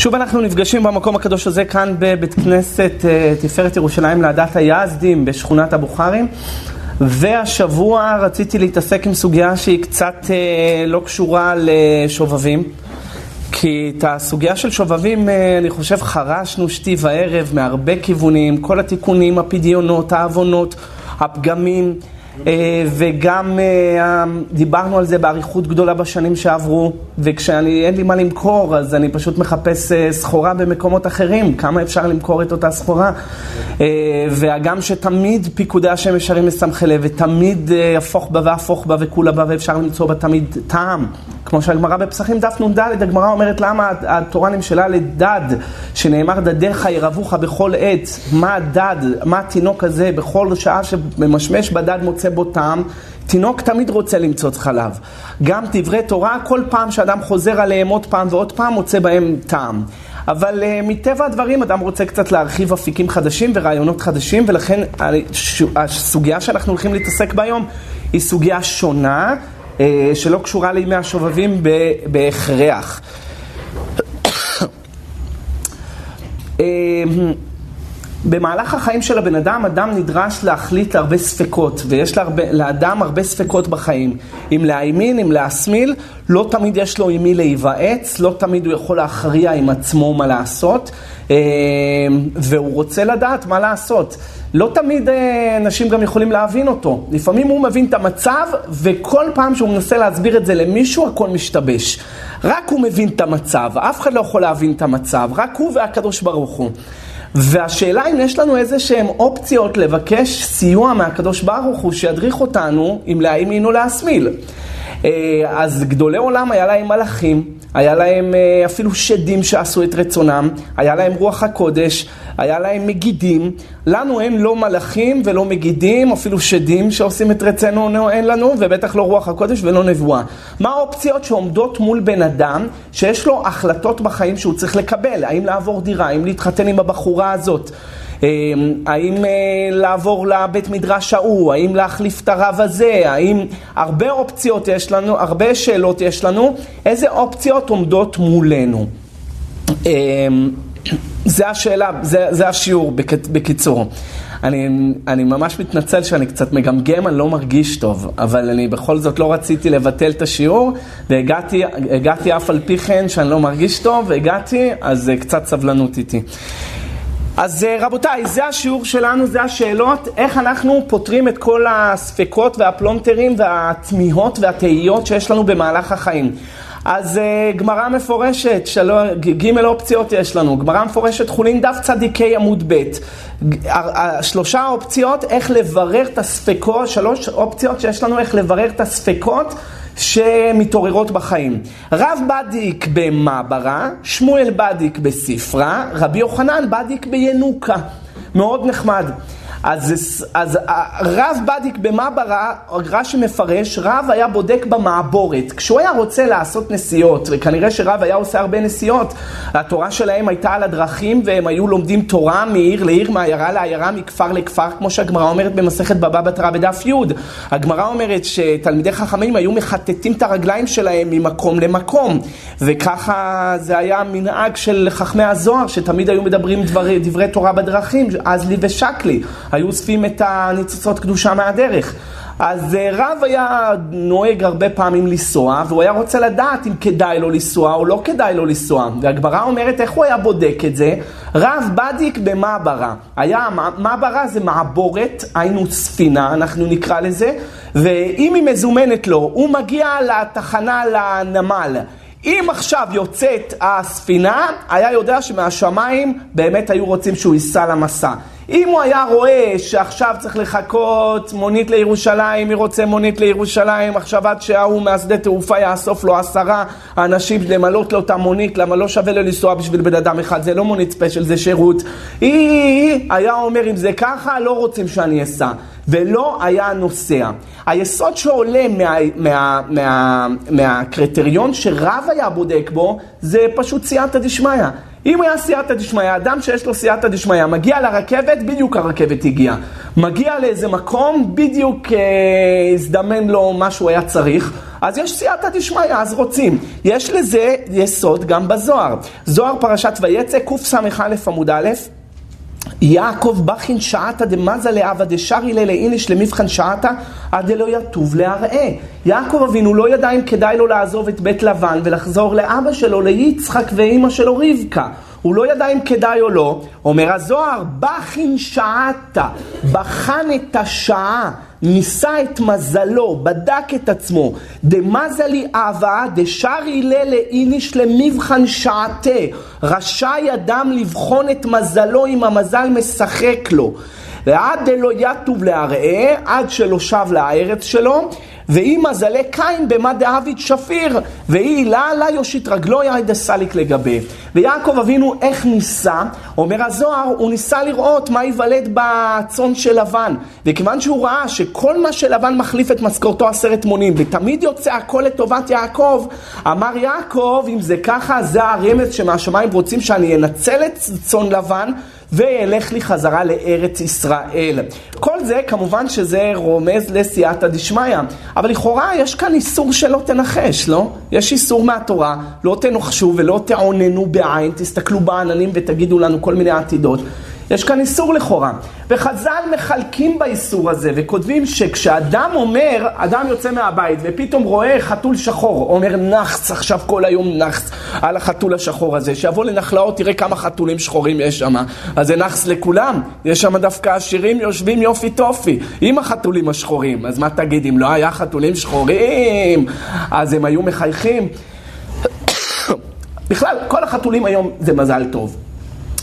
שוב אנחנו נפגשים במקום הקדוש הזה כאן בבית כנסת אה, תפארת ירושלים לעדת היזדים בשכונת הבוכרים והשבוע רציתי להתעסק עם סוגיה שהיא קצת אה, לא קשורה לשובבים כי את הסוגיה של שובבים אה, אני חושב חרשנו שתי וערב מהרבה כיוונים, כל התיקונים, הפדיונות, העוונות, הפגמים וגם אה, דיברנו על זה באריכות גדולה בשנים שעברו, וכשאין לי מה למכור, אז אני פשוט מחפש אה, סחורה במקומות אחרים, כמה אפשר למכור את אותה סחורה. והגם שתמיד פיקודי השם ישרים מסמכי לב, ותמיד הפוך בה והפוך בה וכולה בה, ואפשר למצוא בה תמיד טעם. כמו שהגמרא בפסחים דף נ"ד, הגמרא אומרת למה התורה נמשלה לדד, שנאמר דדיך ירבוך בכל עת. מה הדד, מה התינוק הזה, בכל שעה שממשמש בדד מוצא בו טעם. תינוק תמיד רוצה למצוץ חלב. גם דברי תורה, כל פעם שאדם חוזר עליהם עוד פעם ועוד פעם, מוצא בהם טעם. אבל uh, מטבע הדברים אדם רוצה קצת להרחיב אפיקים חדשים ורעיונות חדשים, ולכן הסוגיה שאנחנו הולכים להתעסק בה היום היא סוגיה שונה. אה, שלא קשורה לימי השובבים בהכרח. במהלך החיים של הבן אדם, אדם נדרש להחליט להרבה ספקות, ויש להרבה, לאדם הרבה ספקות בחיים. אם להאמין, אם להסמיל, לא תמיד יש לו עם מי להיוועץ, לא תמיד הוא יכול להכריע עם עצמו מה לעשות, אה, והוא רוצה לדעת מה לעשות. לא תמיד אה, אנשים גם יכולים להבין אותו. לפעמים הוא מבין את המצב, וכל פעם שהוא מנסה להסביר את זה למישהו, הכל משתבש. רק הוא מבין את המצב, אף אחד לא יכול להבין את המצב, רק הוא והקדוש ברוך הוא. והשאלה אם יש לנו איזה שהן אופציות לבקש סיוע מהקדוש ברוך הוא שידריך אותנו אם להאמין או להסמיל. אה, אז גדולי עולם היה להם מלאכים, היה להם אה, אפילו שדים שעשו את רצונם, היה להם רוח הקודש, היה להם מגידים. לנו אין לא מלאכים ולא מגידים, אפילו שדים שעושים את רצונו אין לנו, ובטח לא רוח הקודש ולא נבואה. מה האופציות שעומדות מול בן אדם שיש לו החלטות בחיים שהוא צריך לקבל? האם לעבור דירה, האם להתחתן עם הבחורה הזאת? אמ, האם אה, לעבור לבית מדרש ההוא, האם להחליף את הרב הזה, האם הרבה אופציות יש לנו, הרבה שאלות יש לנו, איזה אופציות עומדות מולנו? אמ, זה השאלה, זה, זה השיעור בקיצור. אני, אני ממש מתנצל שאני קצת מגמגם, אני לא מרגיש טוב, אבל אני בכל זאת לא רציתי לבטל את השיעור, והגעתי אף על פי כן שאני לא מרגיש טוב, והגעתי, אז אה, קצת סבלנות איתי. אז אה, רבותיי, זה השיעור שלנו, זה השאלות, איך אנחנו פותרים את כל הספקות והפלונטרים והתמיהות והתהיות שיש לנו במהלך החיים. אז uh, גמרא מפורשת, של... ג' אופציות יש לנו, גמרא מפורשת חולין דף צדיקי עמוד ב', שלושה אופציות איך לברר את הספקות, שלוש אופציות שיש לנו איך לברר את הספקות שמתעוררות בחיים. רב בדיק במעברה, שמואל בדיק בספרה, רבי יוחנן בדיק בינוקה. מאוד נחמד. אז, אז רב בדיק במעברה, רש"י מפרש, רב היה בודק במעבורת. כשהוא היה רוצה לעשות נסיעות, וכנראה שרב היה עושה הרבה נסיעות, התורה שלהם הייתה על הדרכים והם היו לומדים תורה מעיר לעיר, מעיירה לעיירה, מכפר לכפר, כמו שהגמרא אומרת במסכת בבא בתרא בדף י'. הגמרא אומרת שתלמידי חכמים היו מחטטים את הרגליים שלהם ממקום למקום, וככה זה היה מנהג של חכמי הזוהר, שתמיד היו מדברים דברי, דברי תורה בדרכים, אז לי ושקלי. היו אוספים את הניצוצות קדושה מהדרך. אז אה, רב היה נוהג הרבה פעמים לנסוע, והוא היה רוצה לדעת אם כדאי לו לנסוע או לא כדאי לו לנסוע. והגמרא אומרת איך הוא היה בודק את זה? רב בדיק במעברה. היה, מעברה זה מעבורת, היינו ספינה, אנחנו נקרא לזה, ואם היא מזומנת לו, הוא מגיע לתחנה, לנמל. אם עכשיו יוצאת הספינה, היה יודע שמהשמיים באמת היו רוצים שהוא ייסע למסע. אם הוא היה רואה שעכשיו צריך לחכות מונית לירושלים, מי רוצה מונית לירושלים, עכשיו עד שההוא מהשדה תעופה יאסוף לו עשרה אנשים למלות לו את המונית, למה לא שווה לו לנסוע בשביל בן אדם אחד, זה לא מונית ספיישל, זה שירות. היא היה אומר אם זה ככה, לא רוצים שאני אסע. ולא היה נוסע. היסוד שעולה מה, מה, מה, מהקריטריון שרב היה בודק בו, זה פשוט סייעתא דשמיא. אם היה סייעתא דשמיא, אדם שיש לו סייעתא דשמיא, מגיע לרכבת, בדיוק הרכבת הגיעה. מגיע לאיזה מקום, בדיוק אה, הזדמן לו מה שהוא היה צריך. אז יש סייעתא דשמיא, אז רוצים. יש לזה יסוד גם בזוהר. זוהר פרשת ויצא, קס"א עמוד א', יעקב בכין שעתה דמזה לאבא דשרי לאיניש למבחן שעתה עד דלא יטוב להראה. יעקב אבינו לא ידע אם כדאי לו לעזוב את בית לבן ולחזור לאבא שלו, ליצחק ואימא שלו רבקה. הוא לא ידע אם כדאי או לא. אומר הזוהר, בכין שעתה, בחן את השעה. ניסה את מזלו, בדק את עצמו, דמזלי אהבה, דשארי לה לאיניש למבחן שעתה. רשאי אדם לבחון את מזלו אם המזל משחק לו. ועד דלא יטוב להראה, עד שלא שב לארץ שלו, ואם מזלי קין במה דאביד שפיר, והיא לה לה יושיט רגלו יאי דסליק לגבי. ויעקב אבינו איך ניסה? אומר הזוהר, הוא ניסה לראות מה ייוולד בצאן של לבן. וכיוון שהוא ראה שכל מה שלבן מחליף את משכורתו עשרת מונים, ותמיד יוצא הכל לטובת יעקב, אמר יעקב, אם זה ככה, זה הרמז שמהשמיים רוצים שאני אנצל את צאן לבן. וילך לי חזרה לארץ ישראל. כל זה כמובן שזה רומז לסייעתא דשמיא, אבל לכאורה יש כאן איסור שלא תנחש, לא? יש איסור מהתורה, לא תנחשו ולא תעוננו בעין, תסתכלו בעננים ותגידו לנו כל מיני עתידות. יש כאן איסור לכאורה. וחז"ל מחלקים באיסור הזה וכותבים שכשאדם אומר, אדם יוצא מהבית ופתאום רואה חתול שחור, אומר נחס עכשיו כל היום נחס על החתול השחור הזה, שיבוא לנחלאות תראה כמה חתולים שחורים יש שם, אז זה נחס לכולם, יש שם דווקא עשירים יושבים יופי טופי עם החתולים השחורים, אז מה תגיד אם לא היה חתולים שחורים? אז הם היו מחייכים? בכלל כל החתולים היום זה מזל טוב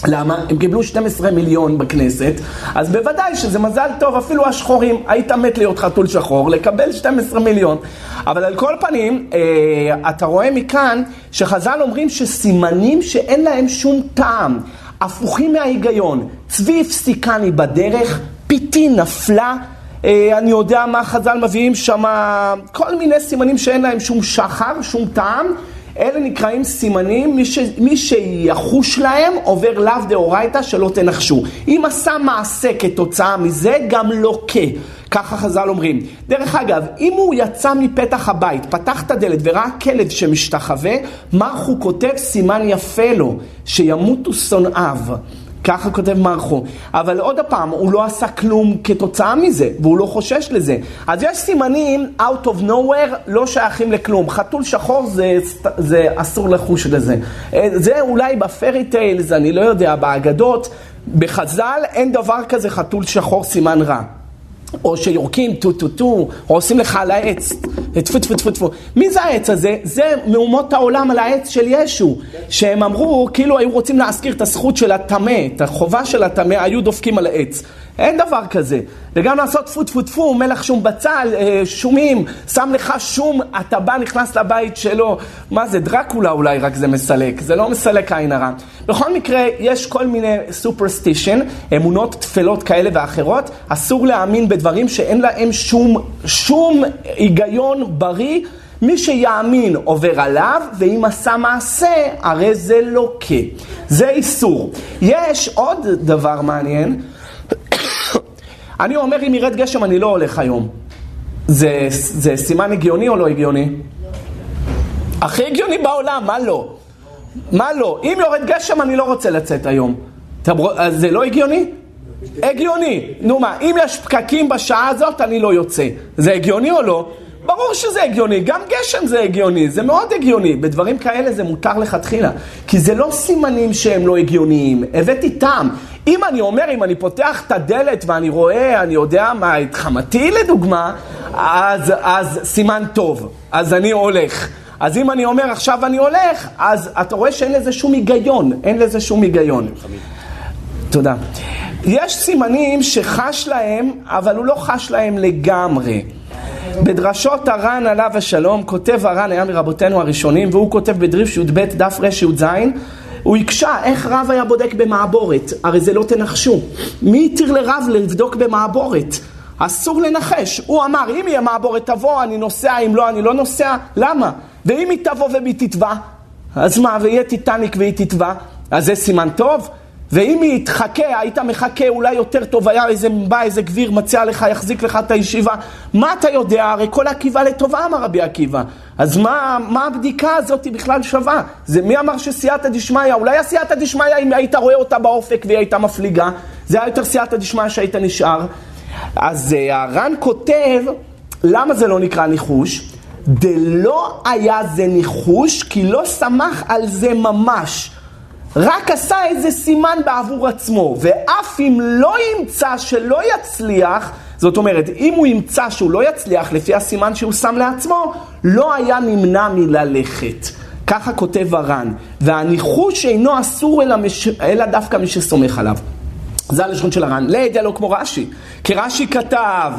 למה? הם קיבלו 12 מיליון בכנסת, אז בוודאי שזה מזל טוב, אפילו השחורים, היית מת להיות חתול שחור, לקבל 12 מיליון. אבל על כל פנים, אה, אתה רואה מכאן שחז"ל אומרים שסימנים שאין להם שום טעם, הפוכים מההיגיון. צבי הפסיקני בדרך, פיתי נפלה. אה, אני יודע מה חז"ל מביאים שם, כל מיני סימנים שאין להם שום שחר, שום טעם. אלה נקראים סימנים, מי, ש, מי שיחוש להם עובר לאו דאורייתא שלא תנחשו. אם עשה מעשה כתוצאה מזה, גם לוקה. ככה חז"ל אומרים. דרך אגב, אם הוא יצא מפתח הבית, פתח את הדלת וראה כלב שמשתחווה, מרח הוא כותב סימן יפה לו, שימותו שונאיו. ככה כותב מרח"ו. אבל עוד פעם, הוא לא עשה כלום כתוצאה מזה, והוא לא חושש לזה. אז יש סימנים out of nowhere לא שייכים לכלום. חתול שחור זה, זה אסור לחוש לזה. אה, זה אולי ב fairy tales, אני לא יודע, באגדות, בחז"ל אין דבר כזה חתול שחור סימן רע. או שיורקים טו טו טו, או עושים לך על העץ, טפו טפו טפו טפו. מי זה העץ הזה? זה מאומות העולם על העץ של ישו, שהם אמרו, כאילו היו רוצים להזכיר את הזכות של הטמא, את החובה של הטמא, היו דופקים על העץ. אין דבר כזה. וגם לעשות טפו טפו טפו, מלח שום בצל, אה, שומים, שם לך שום, אתה בא, נכנס לבית שלו. מה זה, דרקולה אולי רק זה מסלק, זה לא מסלק עין הרע. בכל מקרה, יש כל מיני סופרסטישן, אמונות טפלות כאלה ואחרות, אסור להאמין בדברים שאין להם שום, שום היגיון בריא. מי שיאמין עובר עליו, ואם עשה מעשה, הרי זה לוקה. זה איסור. יש עוד דבר מעניין. אני אומר, אם ירד גשם, אני לא הולך היום. זה, זה סימן הגיוני או לא הגיוני? הכי הגיוני בעולם, מה לא? מה לא? אם יורד גשם, אני לא רוצה לצאת היום. זה לא הגיוני? הגיוני. נו מה, אם יש פקקים בשעה הזאת, אני לא יוצא. זה הגיוני או לא? ברור שזה הגיוני, גם גשם זה הגיוני, זה מאוד הגיוני. בדברים כאלה זה מותר לכתחילה. כי זה לא סימנים שהם לא הגיוניים, הבאתי טעם. אם אני אומר, אם אני פותח את הדלת ואני רואה, אני יודע מה, את חמתי לדוגמה, אז, אז סימן טוב, אז אני הולך. אז אם אני אומר עכשיו אני הולך, אז אתה רואה שאין לזה שום היגיון, אין לזה שום היגיון. תודה. יש סימנים שחש להם, אבל הוא לא חש להם לגמרי. בדרשות הר"ן עליו השלום, כותב הר"ן, היה מרבותינו הראשונים, והוא כותב בדריף י"ב דף רי"ז, הוא הקשה איך רב היה בודק במעבורת, הרי זה לא תנחשו. מי התיר לרב לבדוק במעבורת? אסור לנחש. הוא אמר, אם יהיה מעבורת תבוא, אני נוסע, אם לא, אני לא נוסע. למה? ואם היא תבוא והיא תטבע, אז מה, ויהיה טיטניק והיא תטבע, אז זה סימן טוב? ואם היא תחכה, היית מחכה, אולי יותר טוב, היה איזה, בא איזה גביר, מציע לך, יחזיק לך את הישיבה. מה אתה יודע? הרי כל עקיבא לטובה, אמר רבי עקיבא. אז מה, מה הבדיקה הזאת בכלל שווה? זה מי אמר שסייעתא דשמיא? אולי הסייעתא דשמיא, אם היית רואה אותה באופק והיא הייתה מפליגה, זה היה יותר סייעתא דשמיא שהיית נשאר. אז אה, הר"ן כותב, למה זה לא נקרא ניחוש? דלא היה זה ניחוש, כי לא סמך על זה ממש. רק עשה איזה סימן בעבור עצמו, ואף אם לא ימצא שלא יצליח, זאת אומרת, אם הוא ימצא שהוא לא יצליח לפי הסימן שהוא שם לעצמו, לא היה נמנע מללכת. ככה כותב הר"ן, והניחוש אינו אסור אלא, מש... אלא דווקא מי שסומך עליו. זה הלשון של הר"ן. לא כמו רש"י, כי רש"י כתב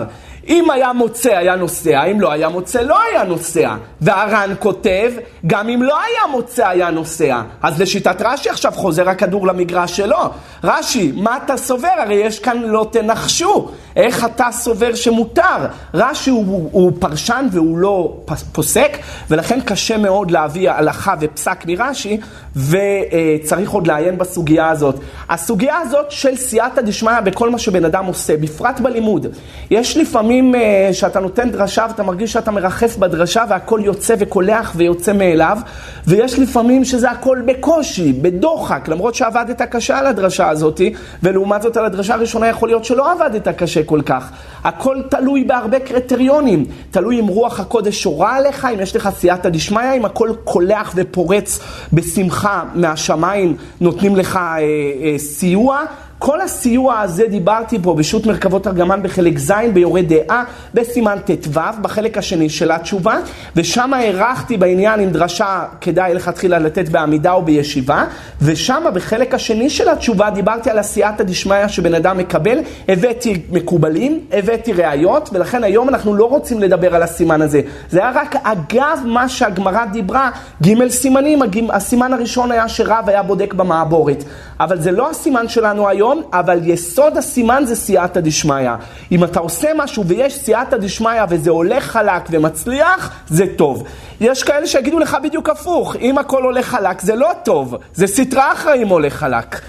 אם היה מוצא, היה נוסע, אם לא היה מוצא, לא היה נוסע. והר"ן כותב, גם אם לא היה מוצא, היה נוסע. אז לשיטת רש"י עכשיו חוזר הכדור למגרש שלו. רש"י, מה אתה סובר? הרי יש כאן לא תנחשו. איך אתה סובר שמותר? רש"י הוא, הוא פרשן והוא לא פוסק, ולכן קשה מאוד להביא הלכה ופסק מרש"י, וצריך עוד לעיין בסוגיה הזאת. הסוגיה הזאת של סייעתא דשמיא בכל מה שבן אדם עושה, בפרט בלימוד. יש לפעמים uh, שאתה נותן דרשה ואתה מרגיש שאתה מרחף בדרשה והכל יוצא וקולח ויוצא מאליו, ויש לפעמים שזה הכל בקושי, בדוחק, למרות שעבדת קשה על הדרשה הזאת, ולעומת זאת על הדרשה הראשונה יכול להיות שלא עבדת קשה כל כך. הכל תלוי בהרבה קריטריונים, תלוי אם רוח הקודש שורה עליך, אם יש לך סייעתא דשמיא, אם הכל קולח ופורץ בשמחה מהשמיים, נותנים לך אה, אה, סיוע. כל הסיוע הזה דיברתי פה בשו"ת מרכבות ארגמן בחלק ז' ביורה דעה בסימן ט"ו בחלק השני של התשובה ושם הארכתי בעניין אם דרשה כדאי לכתחילה לתת בעמידה או בישיבה ושם בחלק השני של התשובה דיברתי על עשייתא דשמיא שבן אדם מקבל הבאתי מקובלים, הבאתי ראיות ולכן היום אנחנו לא רוצים לדבר על הסימן הזה. זה היה רק אגב מה שהגמרא דיברה ג' סימנים, הסימן הראשון היה שרב היה בודק במעבורת אבל זה לא הסימן שלנו היום אבל יסוד הסימן זה סייעתא דשמיא. אם אתה עושה משהו ויש סייעתא דשמיא וזה הולך חלק ומצליח, זה טוב. יש כאלה שיגידו לך בדיוק הפוך, אם הכל הולך חלק זה לא טוב, זה סטרה אחרי אם הולך חלק.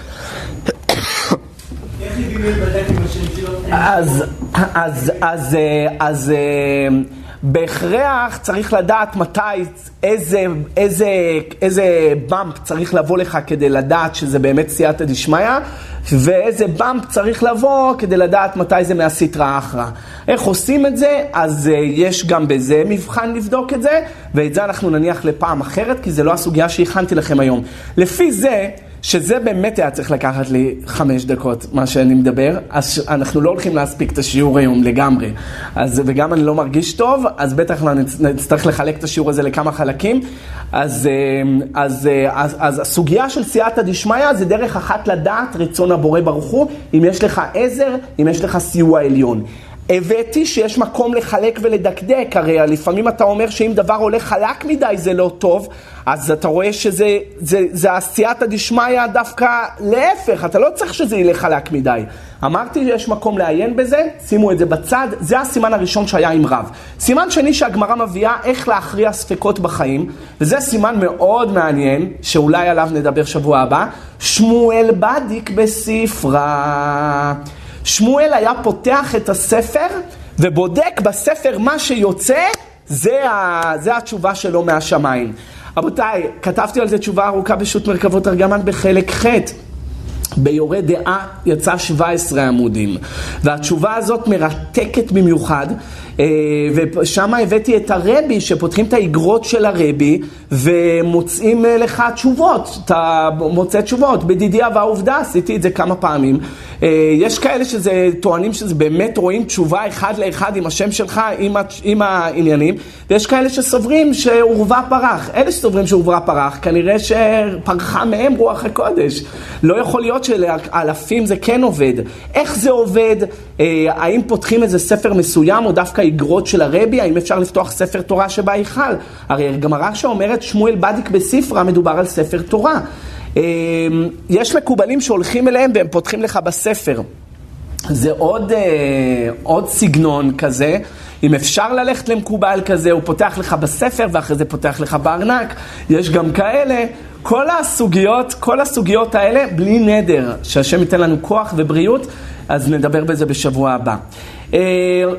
אז, אז, אז, אז, בהכרח צריך לדעת מתי, איזה, איזה, איזה באמפ צריך לבוא לך כדי לדעת שזה באמת סייעתא דשמיא, ואיזה באמפ צריך לבוא כדי לדעת מתי זה מהסטרא אחרא. איך עושים את זה? אז uh, יש גם בזה מבחן לבדוק את זה, ואת זה אנחנו נניח לפעם אחרת, כי זה לא הסוגיה שהכנתי לכם היום. לפי זה, שזה באמת היה צריך לקחת לי חמש דקות, מה שאני מדבר, אז אנחנו לא הולכים להספיק את השיעור היום לגמרי. אז, וגם אני לא מרגיש טוב, אז בטח נצטרך לחלק את השיעור הזה לכמה חלקים. אז, אה, אז, אה, אז, אז הסוגיה של סייעתא דשמיא זה דרך אחת לדעת רצון הבורא ברוך הוא, אם יש לך עזר, אם יש לך סיוע עליון. הבאתי שיש מקום לחלק ולדקדק, הרי לפעמים אתה אומר שאם דבר הולך חלק מדי זה לא טוב, אז אתה רואה שזה זה, זה הסייעתא דשמיא דווקא להפך, אתה לא צריך שזה ילך חלק מדי. אמרתי שיש מקום לעיין בזה, שימו את זה בצד, זה הסימן הראשון שהיה עם רב. סימן שני שהגמרא מביאה איך להכריע ספקות בחיים, וזה סימן מאוד מעניין, שאולי עליו נדבר שבוע הבא, שמואל בדיק בספרה. שמואל היה פותח את הספר ובודק בספר מה שיוצא, זה, ה, זה התשובה שלו מהשמיים. רבותיי, כתבתי על זה תשובה ארוכה בשו"ת מרכבות ארגמן בחלק ח'. ביורה דעה יצא 17 עמודים, והתשובה הזאת מרתקת במיוחד, ושם הבאתי את הרבי, שפותחים את האגרות של הרבי, ומוצאים אה, לך תשובות, אתה מוצא תשובות. בדידיה והעובדה, עשיתי את זה כמה פעמים. אה, יש כאלה שזה, טוענים שזה באמת רואים תשובה אחד לאחד עם השם שלך, עם, עם העניינים, ויש כאלה שסוברים שעורבא פרח. אלה שסוברים שעורבא פרח, כנראה שפרחה מהם רוח הקודש. לא יכול להיות שלאלפים זה כן עובד. איך זה עובד? האם פותחים איזה ספר מסוים, או דווקא האיגרות של הרבי, האם אפשר לפתוח ספר תורה שבהיכל? הרי גמרא שאומרת שמואל בדיק בספרה, מדובר על ספר תורה. אמ, יש מקובלים שהולכים אליהם והם פותחים לך בספר. זה עוד, אה, עוד סגנון כזה. אם אפשר ללכת למקובל כזה, הוא פותח לך בספר ואחרי זה פותח לך בארנק, יש גם כאלה. כל הסוגיות, כל הסוגיות האלה, בלי נדר, שהשם ייתן לנו כוח ובריאות, אז נדבר בזה בשבוע הבא. אה,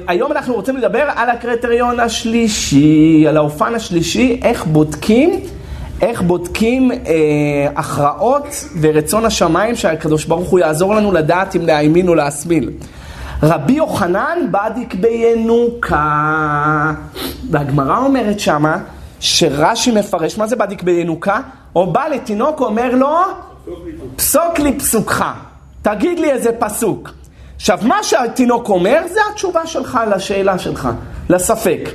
היום אנחנו רוצים לדבר על הקריטריון השלישי, על האופן השלישי, איך בודקים, איך בודקים אה, הכרעות ורצון השמיים שהקדוש ברוך הוא יעזור לנו לדעת אם להאמין או להסמיל. רבי יוחנן בדיק בינוקה. והגמרא אומרת שמה, שרש"י מפרש, מה זה בדיק בינוקה? או בא לתינוק, אומר לו, פסוק לי פסוקך. תגיד לי איזה פסוק. עכשיו, מה שהתינוק אומר, זה התשובה שלך לשאלה שלך, לספק.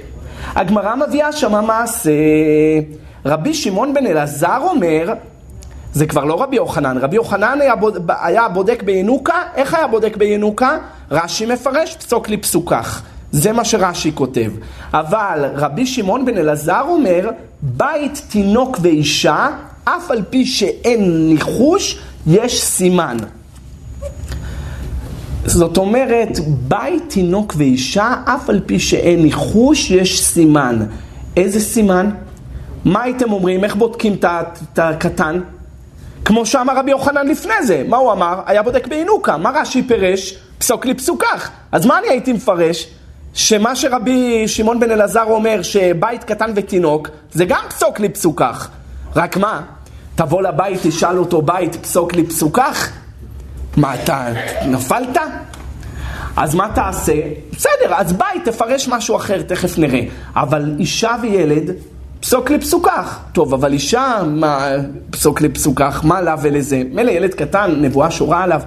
הגמרא מביאה שמה מעשה. רבי שמעון בן אלעזר אומר, זה כבר לא רבי יוחנן, רבי יוחנן היה, בוד, היה בודק בינוקה, איך היה בודק בינוקה? רש"י מפרש, פסוק לי פסוקך. זה מה שרש"י כותב. אבל רבי שמעון בן אלעזר אומר, בית תינוק ואישה, אף על פי שאין ניחוש, יש סימן. זאת אומרת, בית תינוק ואישה, אף על פי שאין ניחוש, יש סימן. איזה סימן? מה הייתם אומרים? איך בודקים את הקטן? כמו שאמר רבי יוחנן לפני זה. מה הוא אמר? היה בודק בינוקה. מה רש"י פירש? פסוק לי פסוקך. אז מה אני הייתי מפרש? שמה שרבי שמעון בן אלעזר אומר, שבית קטן ותינוק, זה גם פסוק לי פסוקך. רק מה? תבוא לבית, תשאל אותו בית, פסוק לי פסוקך? מה, אתה נפלת? אז מה תעשה? בסדר, אז בית תפרש משהו אחר, תכף נראה. אבל אישה וילד, פסוק לפסוקך. טוב, אבל אישה, מה פסוק לפסוקך? מה לה ולזה? מילא ילד קטן, נבואה שורה עליו.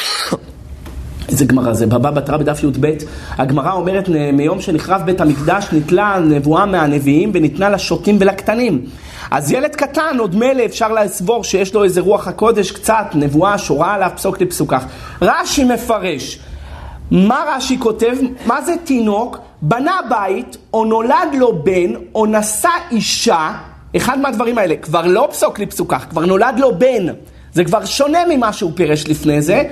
איזה גמרא זה? בבא בתרא בדף י"ב, הגמרא אומרת, מיום שנחרב בית המקדש ניטלה נבואה מהנביאים וניתנה לשוטים ולקטנים. אז ילד קטן, עוד מילא אפשר לסבור שיש לו איזה רוח הקודש קצת, נבואה, שורה עליו, פסוק לפסוקך. רש"י מפרש. מה רש"י כותב? מה זה תינוק? בנה בית, או נולד לו בן, או נשא אישה, אחד מהדברים האלה, כבר לא פסוק לפסוקך, כבר נולד לו בן. זה כבר שונה ממה שהוא פירש לפני זה.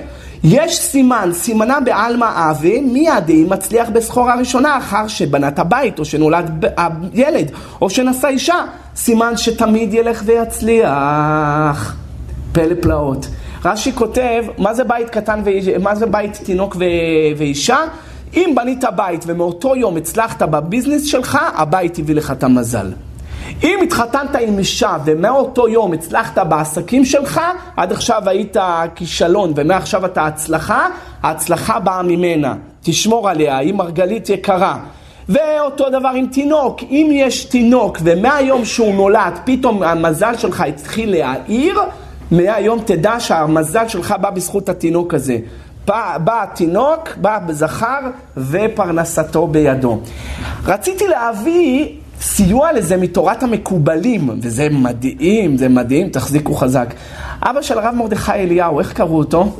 יש סימן, סימנה בעלמא אבי, מיד היא מצליח בסחורה ראשונה אחר שבנה את הבית, או שנולד ילד, או שנשא אישה. סימן שתמיד ילך ויצליח. פלא פלאות. רש"י כותב, מה זה בית קטן, מה זה בית תינוק ו... ואישה? אם בנית בית ומאותו יום הצלחת בביזנס שלך, הבית הביא לך את המזל. אם התחתנת עם אישה ומאותו יום הצלחת בעסקים שלך, עד עכשיו היית כישלון ומעכשיו אתה הצלחה, ההצלחה באה ממנה. תשמור עליה, היא מרגלית יקרה. ואותו דבר עם תינוק, אם יש תינוק ומהיום שהוא נולד פתאום המזל שלך התחיל להעיר, מהיום תדע שהמזל שלך בא בזכות התינוק הזה. בא, בא התינוק, בא בזכר ופרנסתו בידו. רציתי להביא סיוע לזה מתורת המקובלים, וזה מדהים, זה מדהים, תחזיקו חזק. אבא של הרב מרדכי אליהו, איך קראו אותו?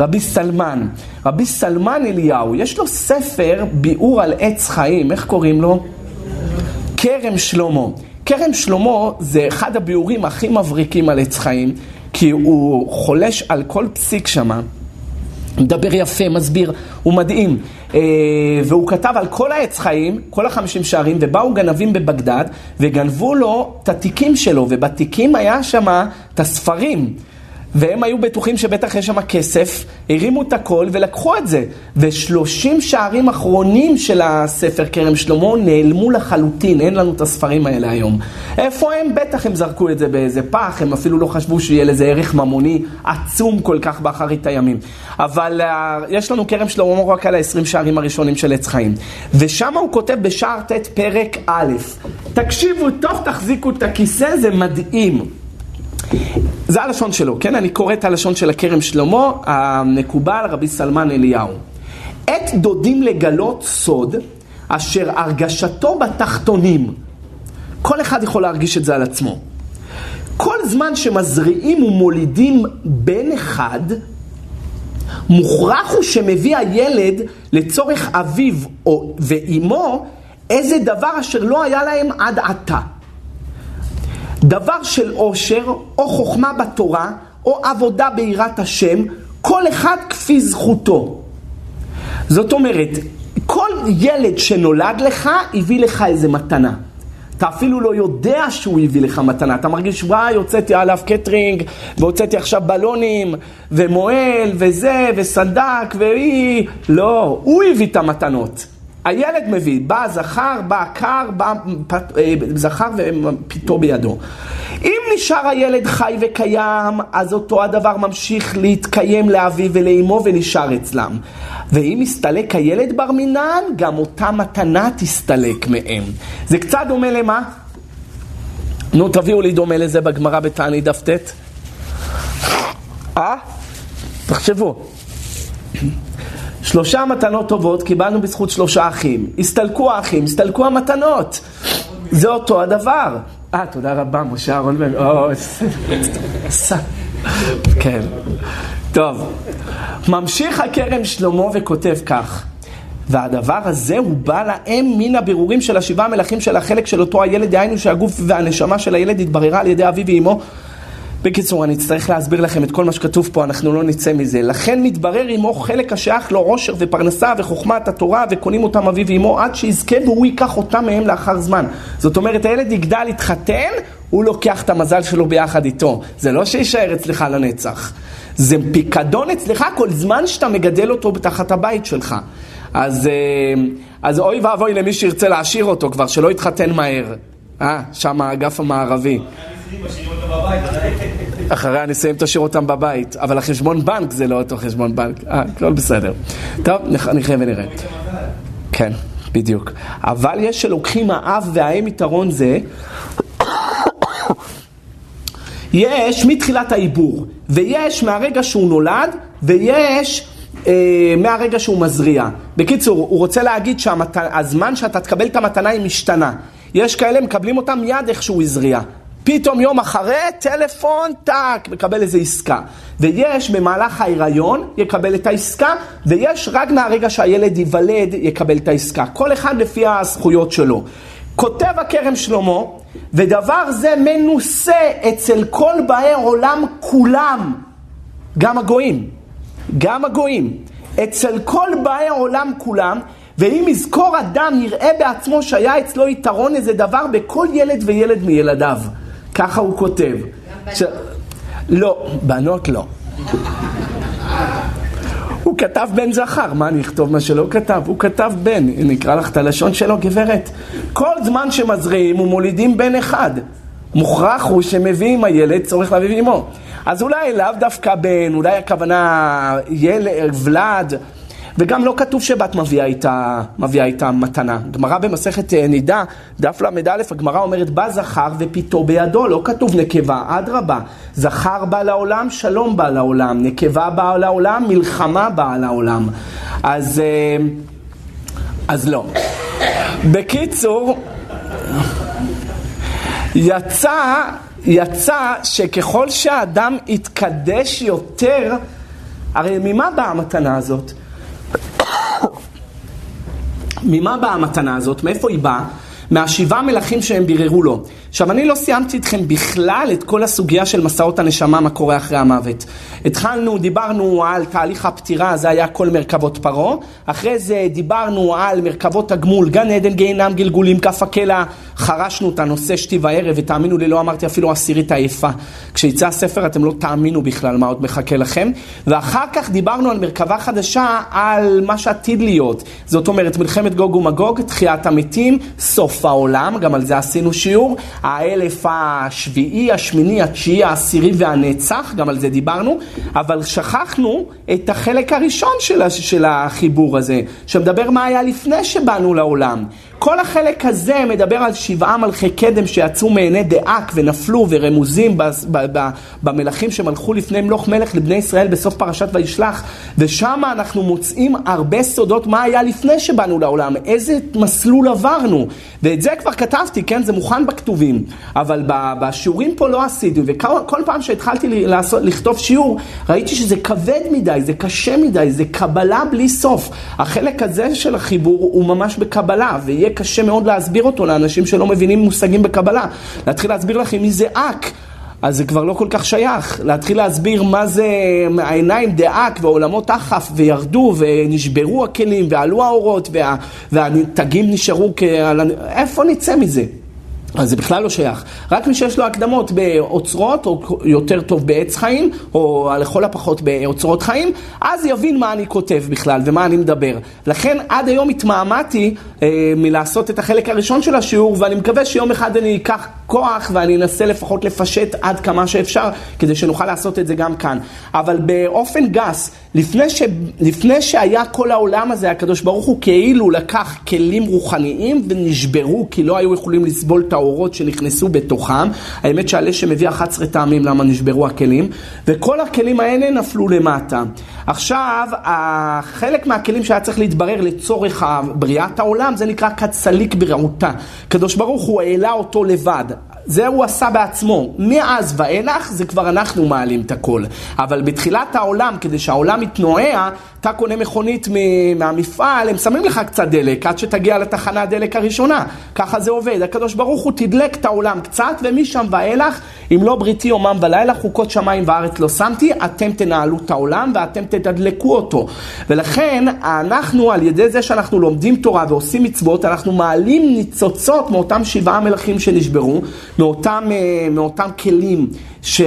רבי סלמן. רבי סלמן אליהו, יש לו ספר ביאור על עץ חיים, איך קוראים לו? כרם שלמה. כרם שלמה זה אחד הביאורים הכי מבריקים על עץ חיים, כי הוא חולש על כל פסיק שמה. מדבר יפה, מסביר, הוא מדהים. אה, והוא כתב על כל העץ חיים, כל החמישים שערים, ובאו גנבים בבגדד, וגנבו לו את התיקים שלו, ובתיקים היה שם את הספרים. והם היו בטוחים שבטח יש שם כסף, הרימו את הכל ולקחו את זה. ושלושים שערים אחרונים של הספר כרם שלמה נעלמו לחלוטין, אין לנו את הספרים האלה היום. איפה הם? בטח הם זרקו את זה באיזה פח, הם אפילו לא חשבו שיהיה לזה ערך ממוני עצום כל כך באחרית הימים. אבל uh, יש לנו כרם שלמה רק על ה-20 שערים הראשונים של עץ חיים. ושם הוא כותב בשער ט' פרק א', תקשיבו טוב, תחזיקו את הכיסא, זה מדהים. זה הלשון שלו, כן? אני קורא את הלשון של הכרם שלמה, המקובל רבי סלמן אליהו. עת דודים לגלות סוד, אשר הרגשתו בתחתונים. כל אחד יכול להרגיש את זה על עצמו. כל זמן שמזריעים ומולידים בן אחד, מוכרח הוא שמביא הילד לצורך אביו ואימו איזה דבר אשר לא היה להם עד עתה. דבר של עושר, או חוכמה בתורה, או עבודה ביראת השם, כל אחד כפי זכותו. זאת אומרת, כל ילד שנולד לך, הביא לך איזה מתנה. אתה אפילו לא יודע שהוא הביא לך מתנה. אתה מרגיש, וואי, הוצאתי עליו קטרינג, והוצאתי עכשיו בלונים, ומועל, וזה, וסנדק, והיא... לא, הוא הביא את המתנות. הילד מביא, בא זכר, בא קר, בא פת, אה, זכר ופיתו בידו. אם נשאר הילד חי וקיים, אז אותו הדבר ממשיך להתקיים לאביו ולאמו ונשאר אצלם. ואם יסתלק הילד בר מינן, גם אותה מתנה תסתלק מהם. זה קצת דומה למה? נו, תביאו לי דומה לזה בגמרא בתענית דף ט'. אה? תחשבו. שלושה מתנות טובות קיבלנו בזכות שלושה אחים. הסתלקו האחים, הסתלקו המתנות. זה אותו הדבר. אה, תודה רבה, משה אהרון בן... כן. טוב. ממשיך הכרם שלמה וכותב כך. והדבר הזה הוא בא להם מן הבירורים של השבעה מלכים של החלק של אותו הילד, דהיינו שהגוף והנשמה של הילד התבררה על ידי אביו ואמו בקיצור, אני אצטרך להסביר לכם את כל מה שכתוב פה, אנחנו לא נצא מזה. לכן מתברר עמו חלק השייך לו עושר ופרנסה וחוכמת התורה, וקונים אותם אביו ואמו עד שיזכה והוא ייקח אותם מהם לאחר זמן. זאת אומרת, הילד יגדל, יתחתן, הוא לוקח את המזל שלו ביחד איתו. זה לא שיישאר אצלך לנצח. זה פיקדון אצלך כל זמן שאתה מגדל אותו בתחת הבית שלך. אז, אה, אז אוי ואבוי למי שירצה להשאיר אותו כבר, שלא יתחתן מהר. אה, שם האגף המערבי. אחרי הנישואים תשאיר אותם בבית, אבל החשבון בנק זה לא אותו חשבון בנק. אה, הכל בסדר. טוב, נחיה ונראה. כן, בדיוק. אבל יש שלוקחים האב והאם יתרון זה, יש מתחילת העיבור, ויש מהרגע שהוא נולד, ויש אה, מהרגע שהוא מזריע. בקיצור, הוא רוצה להגיד שהזמן שאתה תקבל את המתנה היא משתנה. יש כאלה מקבלים אותה מיד איך שהוא הזריע. פתאום יום אחרי, טלפון, טאק, מקבל איזה עסקה. ויש במהלך ההיריון, יקבל את העסקה, ויש רק מהרגע שהילד ייוולד, יקבל את העסקה. כל אחד לפי הזכויות שלו. כותב הכרם שלמה, ודבר זה מנוסה אצל כל באי עולם כולם, גם הגויים, גם הגויים. אצל כל באי עולם כולם, ואם יזכור אדם יראה בעצמו שהיה אצלו יתרון איזה דבר בכל ילד וילד מילדיו. ככה הוא כותב. ש... לא, בנות לא. הוא כתב בן זכר, מה אני אכתוב מה שלא כתב? הוא כתב בן, נקרא לך את הלשון שלו, גברת. כל זמן שמזריעים ומולידים בן אחד. מוכרח הוא שמביאים הילד, צורך להביא עמו. אז אולי לאו דווקא בן, אולי הכוונה ילד, ולד. וגם לא כתוב שבת מביאה איתה, מביאה איתה מתנה. גמרא במסכת אה, נידה, דף ל"א, הגמרא אומרת בא זכר ופיתו בידו, לא כתוב נקבה, אדרבה. זכר בא לעולם, שלום בא לעולם, נקבה באה לעולם, מלחמה באה לעולם. אז, אה, אז לא. בקיצור, יצא, יצא שככל שהאדם יתקדש יותר, הרי ממה באה המתנה הזאת? ממה באה המתנה הזאת? מאיפה היא באה? מהשבעה מלכים שהם ביררו לו. עכשיו, אני לא סיימתי איתכם בכלל את כל הסוגיה של מסעות הנשמה, מה קורה אחרי המוות. התחלנו, דיברנו על תהליך הפטירה, זה היה כל מרכבות פרעה. אחרי זה דיברנו על מרכבות הגמול, גן עדן, גיהינם, גלגולים, כף הקלע. חרשנו את הנושא שתי וערב, ותאמינו לי, לא אמרתי אפילו עשירית היפה. כשיצא הספר אתם לא תאמינו בכלל מה עוד מחכה לכם. ואחר כך דיברנו על מרכבה חדשה, על מה שעתיד להיות. זאת אומרת, מלחמת גוג ומגוג, תחיית המתים, סוף העולם, גם על זה עשינו שיעור. האלף השביעי, השמיני, התשיעי, העשירי והנצח, גם על זה דיברנו, אבל שכחנו את החלק הראשון של החיבור הזה, שמדבר מה היה לפני שבאנו לעולם. כל החלק הזה מדבר על שבעה מלכי קדם שיצאו מעיני דאק ונפלו ורמוזים במלכים שמלכו לפני מלוך מלך לבני ישראל בסוף פרשת וישלח. ושם אנחנו מוצאים הרבה סודות מה היה לפני שבאנו לעולם, איזה מסלול עברנו. ואת זה כבר כתבתי, כן? זה מוכן בכתובים. אבל בשיעורים פה לא עשיתי וכל פעם שהתחלתי לעשות, לכתוב שיעור ראיתי שזה כבד מדי, זה קשה מדי, זה קבלה בלי סוף. החלק הזה של החיבור הוא ממש בקבלה ויהיה קשה מאוד להסביר אותו לאנשים שלא מבינים מושגים בקבלה. להתחיל להסביר לכם מי זה אק. אז זה כבר לא כל כך שייך. להתחיל להסביר מה זה העיניים דאק ועולמות אחף וירדו ונשברו הכלים ועלו האורות וה, והתגים נשארו כ... איפה נצא מזה? אז זה בכלל לא שייך. רק מי שיש לו הקדמות באוצרות, או יותר טוב בעץ חיים, או לכל הפחות באוצרות חיים, אז יבין מה אני כותב בכלל ומה אני מדבר. לכן עד היום התמהמהתי אה, מלעשות את החלק הראשון של השיעור, ואני מקווה שיום אחד אני אקח כוח ואני אנסה לפחות לפשט עד כמה שאפשר, כדי שנוכל לעשות את זה גם כאן. אבל באופן גס, לפני, ש... לפני שהיה כל העולם הזה, הקדוש ברוך הוא כאילו לקח כלים רוחניים ונשברו, כי לא היו יכולים לסבול את האורות שנכנסו בתוכם. האמת שהלשם מביא 11 טעמים למה נשברו הכלים, וכל הכלים האלה נפלו למטה. עכשיו, חלק מהכלים שהיה צריך להתברר לצורך בריאת העולם, זה נקרא כצליק ברעותה. הקדוש ברוך הוא העלה אותו לבד. זה הוא עשה בעצמו. מאז ואילך זה כבר אנחנו מעלים את הכל. אבל בתחילת העולם, כדי שהעולם יתנועע, אתה קונה מכונית מהמפעל, הם שמים לך קצת דלק עד שתגיע לתחנה הדלק הראשונה. ככה זה עובד. הקדוש ברוך הוא תדלק את העולם קצת, ומשם ואילך, אם לא בריתי יומם ולילה, חוקות שמיים וארץ לא שמתי, אתם תנהלו את העולם ואתם תדלקו אותו. ולכן, אנחנו, על ידי זה שאנחנו לומדים תורה ועושים מצוות, אנחנו מעלים ניצוצות מאותם שבעה מלכים שנשברו, מאותם, אה, מאותם כלים ש,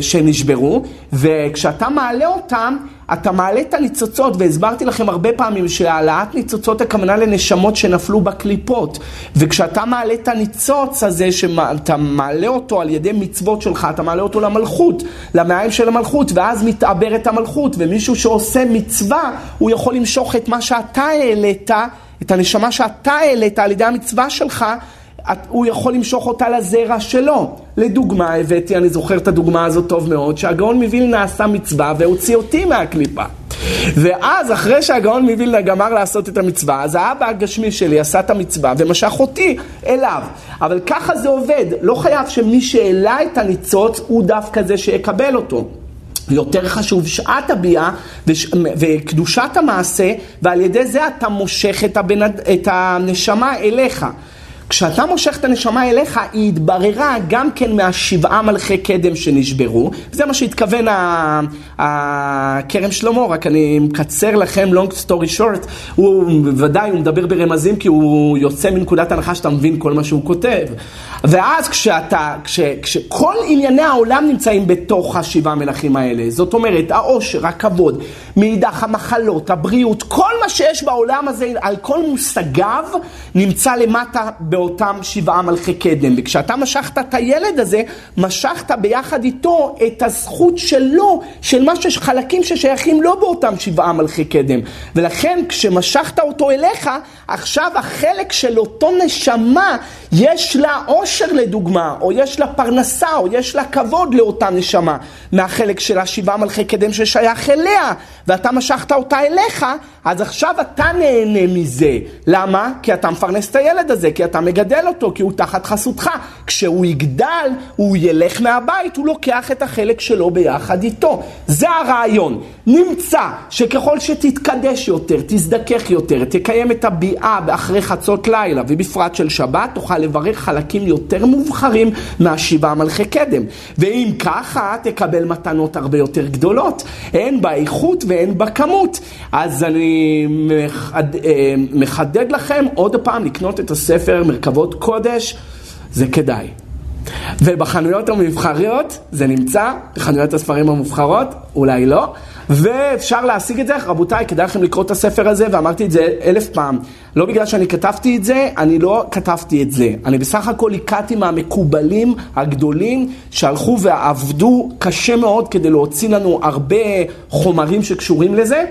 שנשברו, וכשאתה מעלה אותם, אתה מעלה את הניצוצות, והסברתי לכם הרבה פעמים שהעלאת ניצוצות הכוונה לנשמות שנפלו בקליפות. וכשאתה מעלה את הניצוץ הזה, שאתה מעלה אותו על ידי מצוות שלך, אתה מעלה אותו למלכות, למעיים של המלכות, ואז מתעברת המלכות, ומישהו שעושה מצווה, הוא יכול למשוך את מה שאתה העלית, את הנשמה שאתה העלית על ידי המצווה שלך, הוא יכול למשוך אותה לזרע שלו. לדוגמה, הבאתי, אני זוכר את הדוגמה הזאת טוב מאוד, שהגאון מווילנה עשה מצווה והוציא אותי מהקליפה. ואז אחרי שהגאון מווילנה גמר לעשות את המצווה, אז האבא הגשמי שלי עשה את המצווה ומשך אותי אליו. אבל ככה זה עובד, לא חייב שמי שהעלה את הניצוץ הוא דווקא זה שיקבל אותו. יותר חשוב שעת הביאה וקדושת המעשה, ועל ידי זה אתה מושך את, הבנ... את הנשמה אליך. כשאתה מושך את הנשמה אליך, היא התבררה גם כן מהשבעה מלכי קדם שנשברו. זה מה שהתכוון הכרם שלמה, רק אני מקצר לכם long story short. הוא, ודאי, הוא מדבר ברמזים כי הוא יוצא מנקודת הנחה שאתה מבין כל מה שהוא כותב. ואז כשאתה, כש, כשכל ענייני העולם נמצאים בתוך השבעה מלכים האלה, זאת אומרת, העושר, הכבוד, מאידך המחלות, הבריאות, כל מה שיש בעולם הזה, על כל מושגיו, נמצא למטה באותם שבעה מלכי קדם. וכשאתה משכת את הילד הזה, משכת ביחד איתו את הזכות שלו, של מה שיש חלקים ששייכים לא באותם שבעה מלכי קדם. ולכן כשמשכת אותו אליך, עכשיו החלק של אותו נשמה, יש לה עושר לדוגמה, או יש לה פרנסה, או יש לה כבוד לאותה נשמה, מהחלק של השבעה מלכי קדם ששייך אליה, ואתה משכת אותה אליך, אז עכשיו אתה נהנה מזה. למה? כי אתה מפרנס את הילד הזה, כי אתה מגדל אותו, כי הוא תחת חסותך. כשהוא יגדל, הוא ילך מהבית, הוא לוקח את החלק שלו ביחד איתו. זה הרעיון. נמצא שככל שתתקדש יותר, תזדכך יותר, תקיים את הביאה אחרי חצות לילה, ובפרט של שבת, תוכל לברך חלקים יותר מובחרים מהשבעה מלכי קדם. ואם ככה, תקבל מתנות הרבה יותר גדולות. הן באיכות והן בכמות. אז אני מחד... אה, מחדד לכם עוד פעם לקנות את הספר מרכבות קודש, זה כדאי. ובחנויות המבחריות זה נמצא, בחנויות הספרים המובחרות, אולי לא, ואפשר להשיג את זה, רבותיי, כדאי לכם לקרוא את הספר הזה, ואמרתי את זה אלף פעם. לא בגלל שאני כתבתי את זה, אני לא כתבתי את זה. אני בסך הכל ליקטתי מהמקובלים הגדולים שהלכו ועבדו קשה מאוד כדי להוציא לנו הרבה חומרים שקשורים לזה.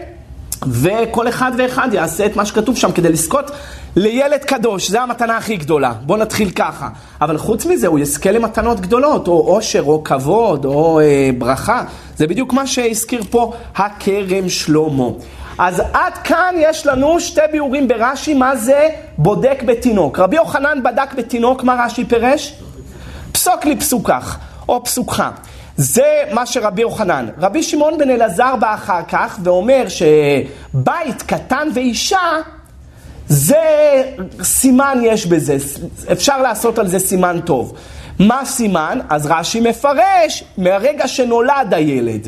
וכל אחד ואחד יעשה את מה שכתוב שם כדי לזכות לילד קדוש, זו המתנה הכי גדולה. בואו נתחיל ככה. אבל חוץ מזה, הוא יזכה למתנות גדולות, או עושר, או כבוד, או אה, ברכה. זה בדיוק מה שהזכיר פה הכרם שלמה. אז עד כאן יש לנו שתי ביאורים ברש"י, מה זה בודק בתינוק. רבי יוחנן בדק בתינוק, מה רש"י פירש? פסוק לי פסוקך, או פסוקך. זה מה שרבי יוחנן. רבי שמעון בן אלעזר בא אחר כך ואומר שבית קטן ואישה זה סימן יש בזה, אפשר לעשות על זה סימן טוב. מה הסימן? אז רש"י מפרש מהרגע שנולד הילד.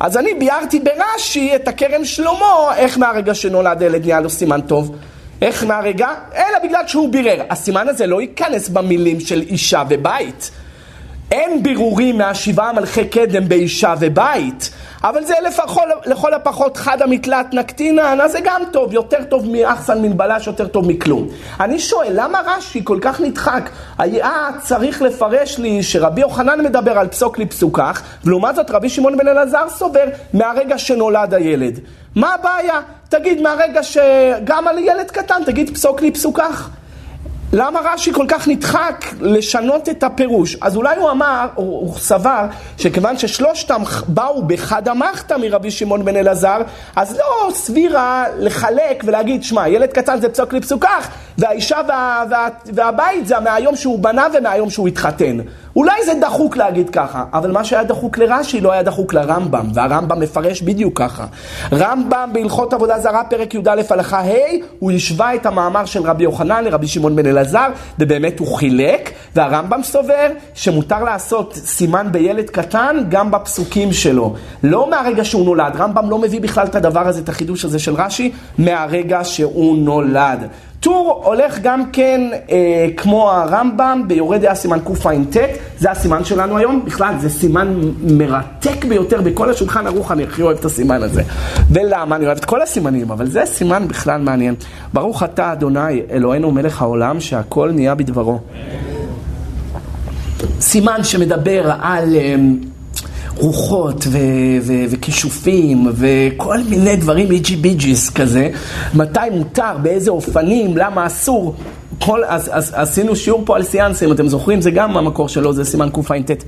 אז אני ביארתי ברש"י את הכרם שלמה, איך מהרגע שנולד הילד נהיה לו סימן טוב. איך מהרגע? אלא בגלל שהוא בירר. הסימן הזה לא ייכנס במילים של אישה ובית. אין בירורים מהשבעה מלכי קדם באישה ובית, אבל זה לפחול, לכל הפחות חד המתלת נקטינן, אז זה גם טוב, יותר טוב מאחסן מן בלש, יותר טוב מכלום. אני שואל, למה רש"י כל כך נדחק? היה צריך לפרש לי שרבי יוחנן מדבר על פסוק לפסוקך, ולעומת זאת רבי שמעון בן אלעזר סובר מהרגע שנולד הילד. מה הבעיה? תגיד מהרגע שגם על ילד קטן, תגיד פסוק לפסוקך. למה רש"י כל כך נדחק לשנות את הפירוש? אז אולי הוא אמר, הוא, הוא סבר, שכיוון ששלושתם באו בחד המחתא מרבי שמעון בן אלעזר, אז לא סבירה לחלק ולהגיד, שמע, ילד קטן זה פסוק לפסוקך, והאישה וה, וה, והבית זה מהיום שהוא בנה ומהיום שהוא התחתן. אולי זה דחוק להגיד ככה, אבל מה שהיה דחוק לרש"י לא היה דחוק לרמב"ם, והרמב"ם מפרש בדיוק ככה. רמב"ם בהלכות עבודה זרה, פרק י"א הלכה ה', הוא השווה את המאמר של רבי יוחנן לרבי שמעון בן אלעזר, ובאמת הוא חילק, והרמב"ם סובר שמותר לעשות סימן בילד קטן גם בפסוקים שלו. לא מהרגע שהוא נולד, רמב"ם לא מביא בכלל את הדבר הזה, את החידוש הזה של רש"י, מהרגע שהוא נולד. טור הולך גם כן אה, כמו הרמב"ם ביורד דעה סימן קע"ט, זה הסימן שלנו היום, בכלל זה סימן מרתק ביותר בכל השולחן ערוך, אני הכי אוהב את הסימן הזה. ולמה? אני אוהב את כל הסימנים, אבל זה סימן בכלל מעניין. ברוך אתה אדוני אלוהינו מלך העולם שהכל נהיה בדברו. סימן שמדבר על... אה, רוחות ו- ו- וכישופים וכל מיני דברים איג'י ביג'יס כזה, מתי מותר, באיזה אופנים, למה אסור. כל, אז, אז, עשינו שיעור פה על סיאנסים, אתם זוכרים? זה גם המקור שלו, זה סימן קע"ט.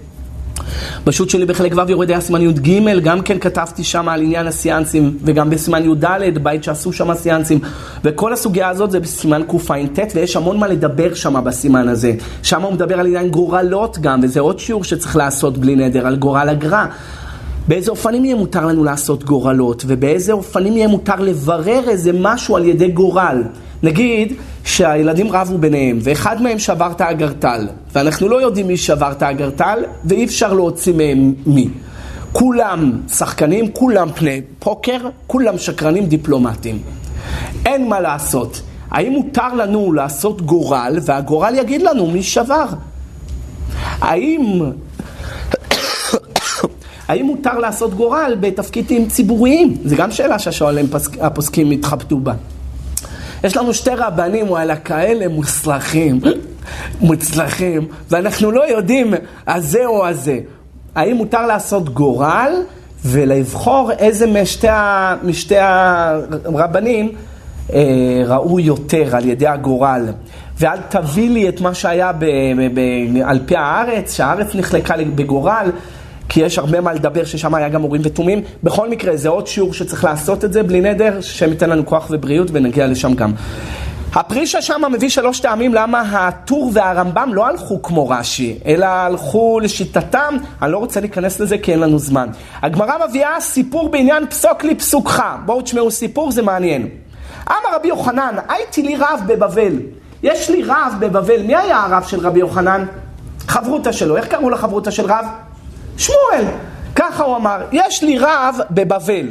בשו"ת שלי בחלק ו' יורד היה סימן י"ג, גם כן כתבתי שם על עניין הסיאנסים, וגם בסימן י"ד, בית שעשו שם סיאנסים, וכל הסוגיה הזאת זה בסימן קע"ט, ויש המון מה לדבר שם בסימן הזה. שם הוא מדבר על עניין גורלות גם, וזה עוד שיעור שצריך לעשות בלי נדר, על גורל הגר"א. באיזה אופנים יהיה מותר לנו לעשות גורלות, ובאיזה אופנים יהיה מותר לברר איזה משהו על ידי גורל. נגיד שהילדים רבו ביניהם, ואחד מהם שבר את האגרטל, ואנחנו לא יודעים מי שבר את האגרטל, ואי אפשר להוציא מהם מי. כולם שחקנים, כולם פני פוקר, כולם שקרנים דיפלומטיים. אין מה לעשות. האם מותר לנו לעשות גורל, והגורל יגיד לנו מי שבר? האם... האם מותר לעשות גורל בתפקידים ציבוריים? זו גם שאלה שהשואלים הפוסקים התחבטו בה. יש לנו שתי רבנים, וואלה, כאלה מוצלחים, מוצלחים, ואנחנו לא יודעים הזה או הזה. האם מותר לעשות גורל ולבחור איזה משתי, משתי הרבנים אה, ראו יותר על ידי הגורל? ואל תביא לי את מה שהיה ב, ב, על פי הארץ, שהארץ נחלקה בגורל. כי יש הרבה מה לדבר ששם היה גם אורים ותומים. בכל מקרה, זה עוד שיעור שצריך לעשות את זה בלי נדר, השם ייתן לנו כוח ובריאות ונגיע לשם גם. הפרישה שם מביא שלוש טעמים למה הטור והרמב"ם לא הלכו כמו רש"י, אלא הלכו לשיטתם, אני לא רוצה להיכנס לזה כי אין לנו זמן. הגמרא מביאה סיפור בעניין פסוק לי פסוקך, בואו תשמעו סיפור, זה מעניין. אמר רבי יוחנן, הייתי לי רב בבבל. יש לי רב בבבל, מי היה הרב של רבי יוחנן? חברותא שלו, איך קראו לחברותא של רב? שמואל. ככה הוא אמר, יש לי רב בבבל.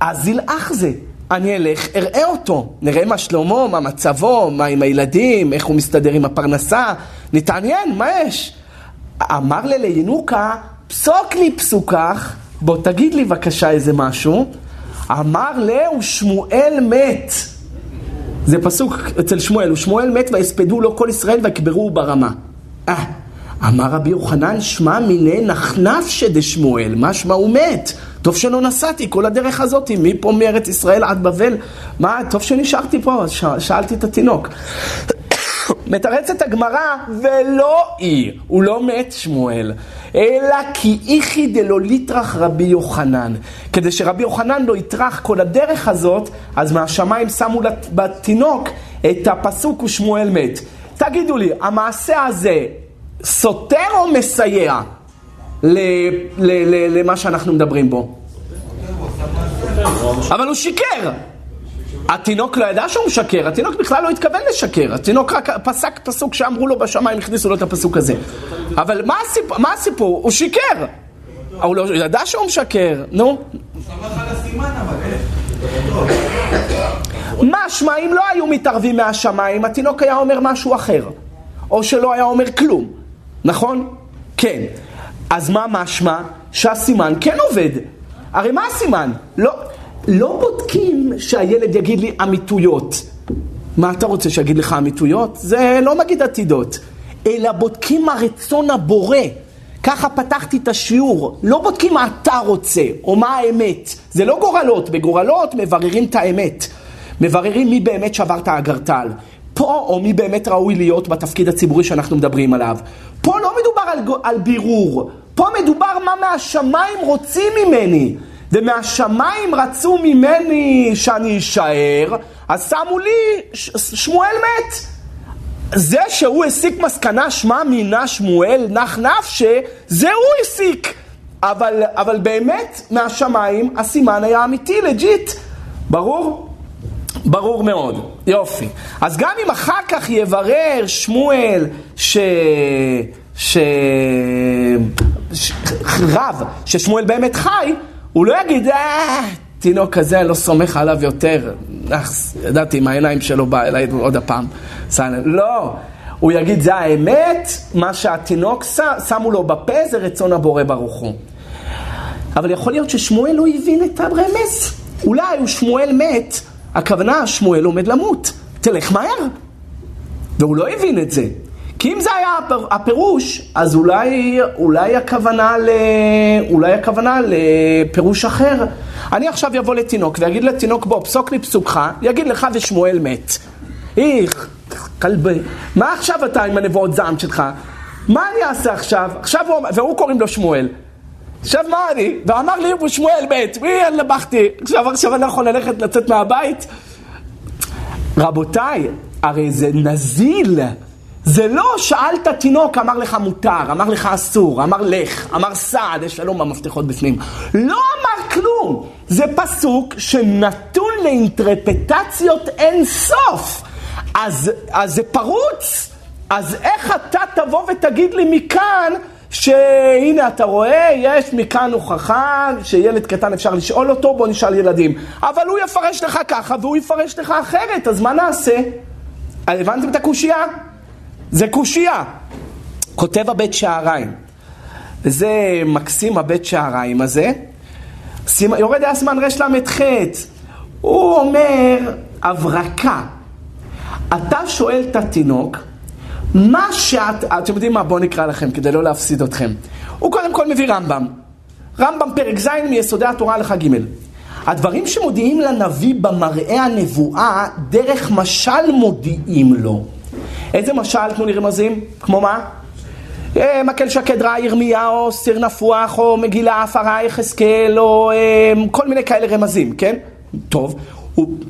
אז ילאך זה. אני אלך, אראה אותו, נראה מה שלמה, מה מצבו, מה עם הילדים, איך הוא מסתדר עם הפרנסה, נתעניין, מה יש? אמר לי לינוקה, פסוק לי פסוקך, בוא תגיד לי בבקשה איזה משהו. אמר להו שמואל מת. זה פסוק אצל שמואל, ושמואל מת ויספדו לו כל ישראל ויקברוהו ברמה. אה. אמר רבי יוחנן, שמע מיני נחנף שדשמואל, משמע הוא מת. טוב שלא נסעתי כל הדרך הזאת, מפה מארץ ישראל עד בבל. מה, טוב שנשארתי פה, ש... שאלתי את התינוק. מתרצת הגמרא, ולא היא, הוא לא מת שמואל, אלא כי איכי דלא ליטרח רבי יוחנן. כדי שרבי יוחנן לא יטרח כל הדרך הזאת, אז מהשמיים שמו בתינוק את הפסוק ושמואל מת. תגידו לי, המעשה הזה סותר או מסייע למה שאנחנו מדברים בו? אבל הוא שיקר. התינוק לא ידע שהוא משקר, התינוק בכלל לא התכוון לשקר, התינוק רק פסק פסוק שאמרו לו בשמיים, הכניסו לו את הפסוק הזה. אבל מה הסיפור? מה הסיפור? הוא שיקר. הוא לא ידע שהוא משקר, נו. משמע, אם לא היו מתערבים מהשמיים, התינוק היה אומר משהו אחר. או שלא היה אומר כלום, נכון? כן. אז מה משמע? שהסימן כן עובד. הרי מה הסימן? לא, לא בודקים שהילד יגיד לי אמיתויות. מה אתה רוצה שיגיד לך אמיתויות? זה לא מגיד עתידות. אלא בודקים מה רצון הבורא. ככה פתחתי את השיעור. לא בודקים מה אתה רוצה, או מה האמת. זה לא גורלות. בגורלות מבררים את האמת. מבררים מי באמת שבר את האגרטל. פה, או מי באמת ראוי להיות בתפקיד הציבורי שאנחנו מדברים עליו. פה לא מדובר על, על בירור. פה מדובר מה מהשמיים רוצים ממני. ומהשמיים רצו ממני שאני אשאר, אז שמו לי, ש- שמואל מת. זה שהוא הסיק מסקנה שמע מינה שמואל נח נפשיה, זה הוא הסיק. אבל, אבל באמת, מהשמיים הסימן היה אמיתי, legit. ברור? ברור מאוד. יופי. אז גם אם אחר כך יברר שמואל ש... ש... ש... רב, ששמואל באמת חי, הוא לא יגיד, אה, תינוק כזה, אני לא סומך עליו יותר. אך, ידעתי, עם העיניים שלו בא אליי עוד הפעם. לא. הוא יגיד, זה האמת, מה שהתינוק שמו לו בפה זה רצון הבורא ברוך הוא. אבל יכול להיות ששמואל לא הבין את הרמז. אולי הוא שמואל מת, הכוונה שמואל עומד למות. תלך מהר. והוא לא הבין את זה. כי אם זה היה הפירוש, אז אולי, אולי, הכוונה ל... אולי הכוונה לפירוש אחר. אני עכשיו אבוא לתינוק ויגיד לתינוק, בוא, פסוק לי פסוקך, יגיד לך ושמואל מת. איך, כלבי, מה עכשיו אתה עם הנבואות זעם שלך? מה אני אעשה עכשיו? עכשיו הוא, והוא קוראים לו שמואל. עכשיו מה אני? ואמר לי, שמואל מת, מי לבכתי? עכשיו, עכשיו אני לא יכול ללכת, לצאת מהבית? רבותיי, הרי זה נזיל. זה לא שאלת תינוק, אמר לך מותר, אמר לך אסור, אמר לך, אמר סעד, יש שלום במפתחות בפנים. לא אמר כלום. זה פסוק שנתון לאינטרפטציות אין סוף. אז, אז זה פרוץ. אז איך אתה תבוא ותגיד לי מכאן שהנה אתה רואה, יש מכאן הוכחה שילד קטן אפשר לשאול אותו, בוא נשאל ילדים. אבל הוא יפרש לך ככה והוא יפרש לך אחרת, אז מה נעשה? הבנתם את הקושייה? זה קושייה. כותב הבית שעריים, וזה מקסים הבית שעריים הזה, יורד אסמן רל"ח, הוא אומר הברקה. אתה שואל את התינוק, מה שאת, אתם יודעים מה? בואו נקרא לכם כדי לא להפסיד אתכם. הוא קודם כל מביא רמב"ם. רמב"ם פרק ז' מיסודי התורה הלכה ג'. הדברים שמודיעים לנביא במראה הנבואה, דרך משל מודיעים לו. איזה משל תנו לי רמזים? כמו מה? אה, מקל שקד רע ירמיהו, סיר נפוח, או מגילה עפרה יחזקאל, או אה, כל מיני כאלה רמזים, כן? טוב.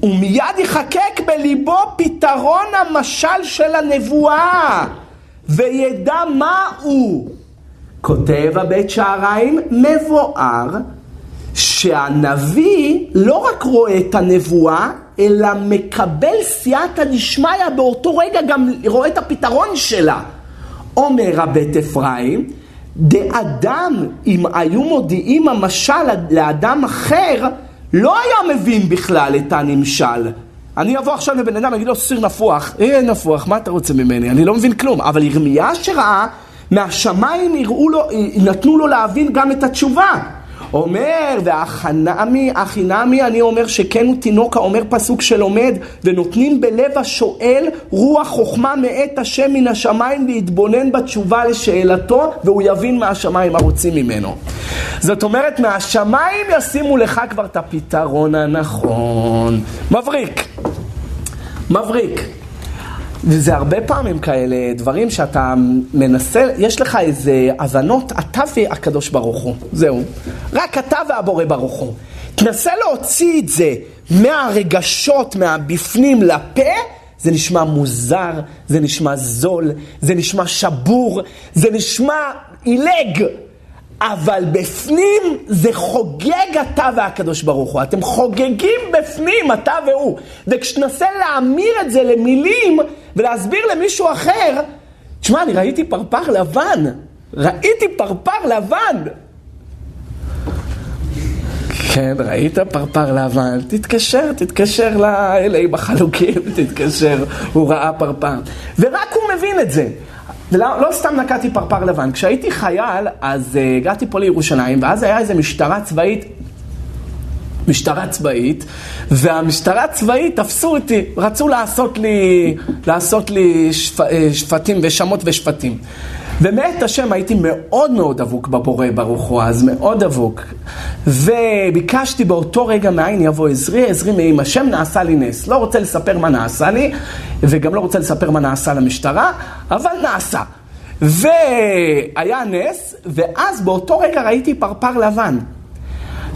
הוא מיד יחקק בליבו פתרון המשל של הנבואה, וידע מה הוא. כותב הבית שעריים, מבואר שהנביא לא רק רואה את הנבואה, אלא מקבל סייעתא דשמיא באותו רגע גם רואה את הפתרון שלה. אומר הבית אפרים, דאדם, אם היו מודיעים המשל לאדם אחר, לא היה מבין בכלל את הנמשל. אני אבוא עכשיו לבן אדם, אגיד לו סיר נפוח, אה נפוח, מה אתה רוצה ממני? אני לא מבין כלום. אבל ירמיה שראה, מהשמיים יראו לו, נתנו לו להבין גם את התשובה. אומר, והחנמי, החינמי, אני אומר שכן הוא תינוק האומר פסוק שלומד, ונותנים בלב השואל רוח חוכמה מאת השם מן השמיים להתבונן בתשובה לשאלתו, והוא יבין מהשמיים מה רוצים ממנו. זאת אומרת, מהשמיים ישימו לך כבר את הפתרון הנכון. מבריק. מבריק. וזה הרבה פעמים כאלה דברים שאתה מנסה, יש לך איזה הבנות, אתה והקדוש ברוך הוא, זהו. רק אתה והבורא ברוך הוא. תנסה להוציא את זה מהרגשות, מהבפנים לפה, זה נשמע מוזר, זה נשמע זול, זה נשמע שבור, זה נשמע עילג. אבל בפנים זה חוגג אתה והקדוש ברוך הוא. אתם חוגגים בפנים, אתה והוא. וכשתנסה להמיר את זה למילים ולהסביר למישהו אחר, תשמע, אני ראיתי פרפר לבן. ראיתי פרפר לבן. כן, ראית פרפר לבן, תתקשר, תתקשר לאלה בחלוקים, תתקשר, הוא ראה פרפר. ורק הוא מבין את זה. לא סתם נקעתי פרפר לבן. כשהייתי חייל, אז uh, הגעתי פה לירושלים, ואז היה איזו משטרה צבאית, משטרה צבאית, והמשטרה הצבאית תפסו אותי, רצו לעשות לי, לעשות לי שפ, אה, שפטים ושמות ושפטים. ומאת השם הייתי מאוד מאוד דבוק בבורא ברוך הוא אז, מאוד דבוק. וביקשתי באותו רגע מאין יבוא עזרי, עזרי מעם השם נעשה לי נס. לא רוצה לספר מה נעשה לי, וגם לא רוצה לספר מה נעשה למשטרה, אבל נעשה. והיה נס, ואז באותו רגע ראיתי פרפר לבן.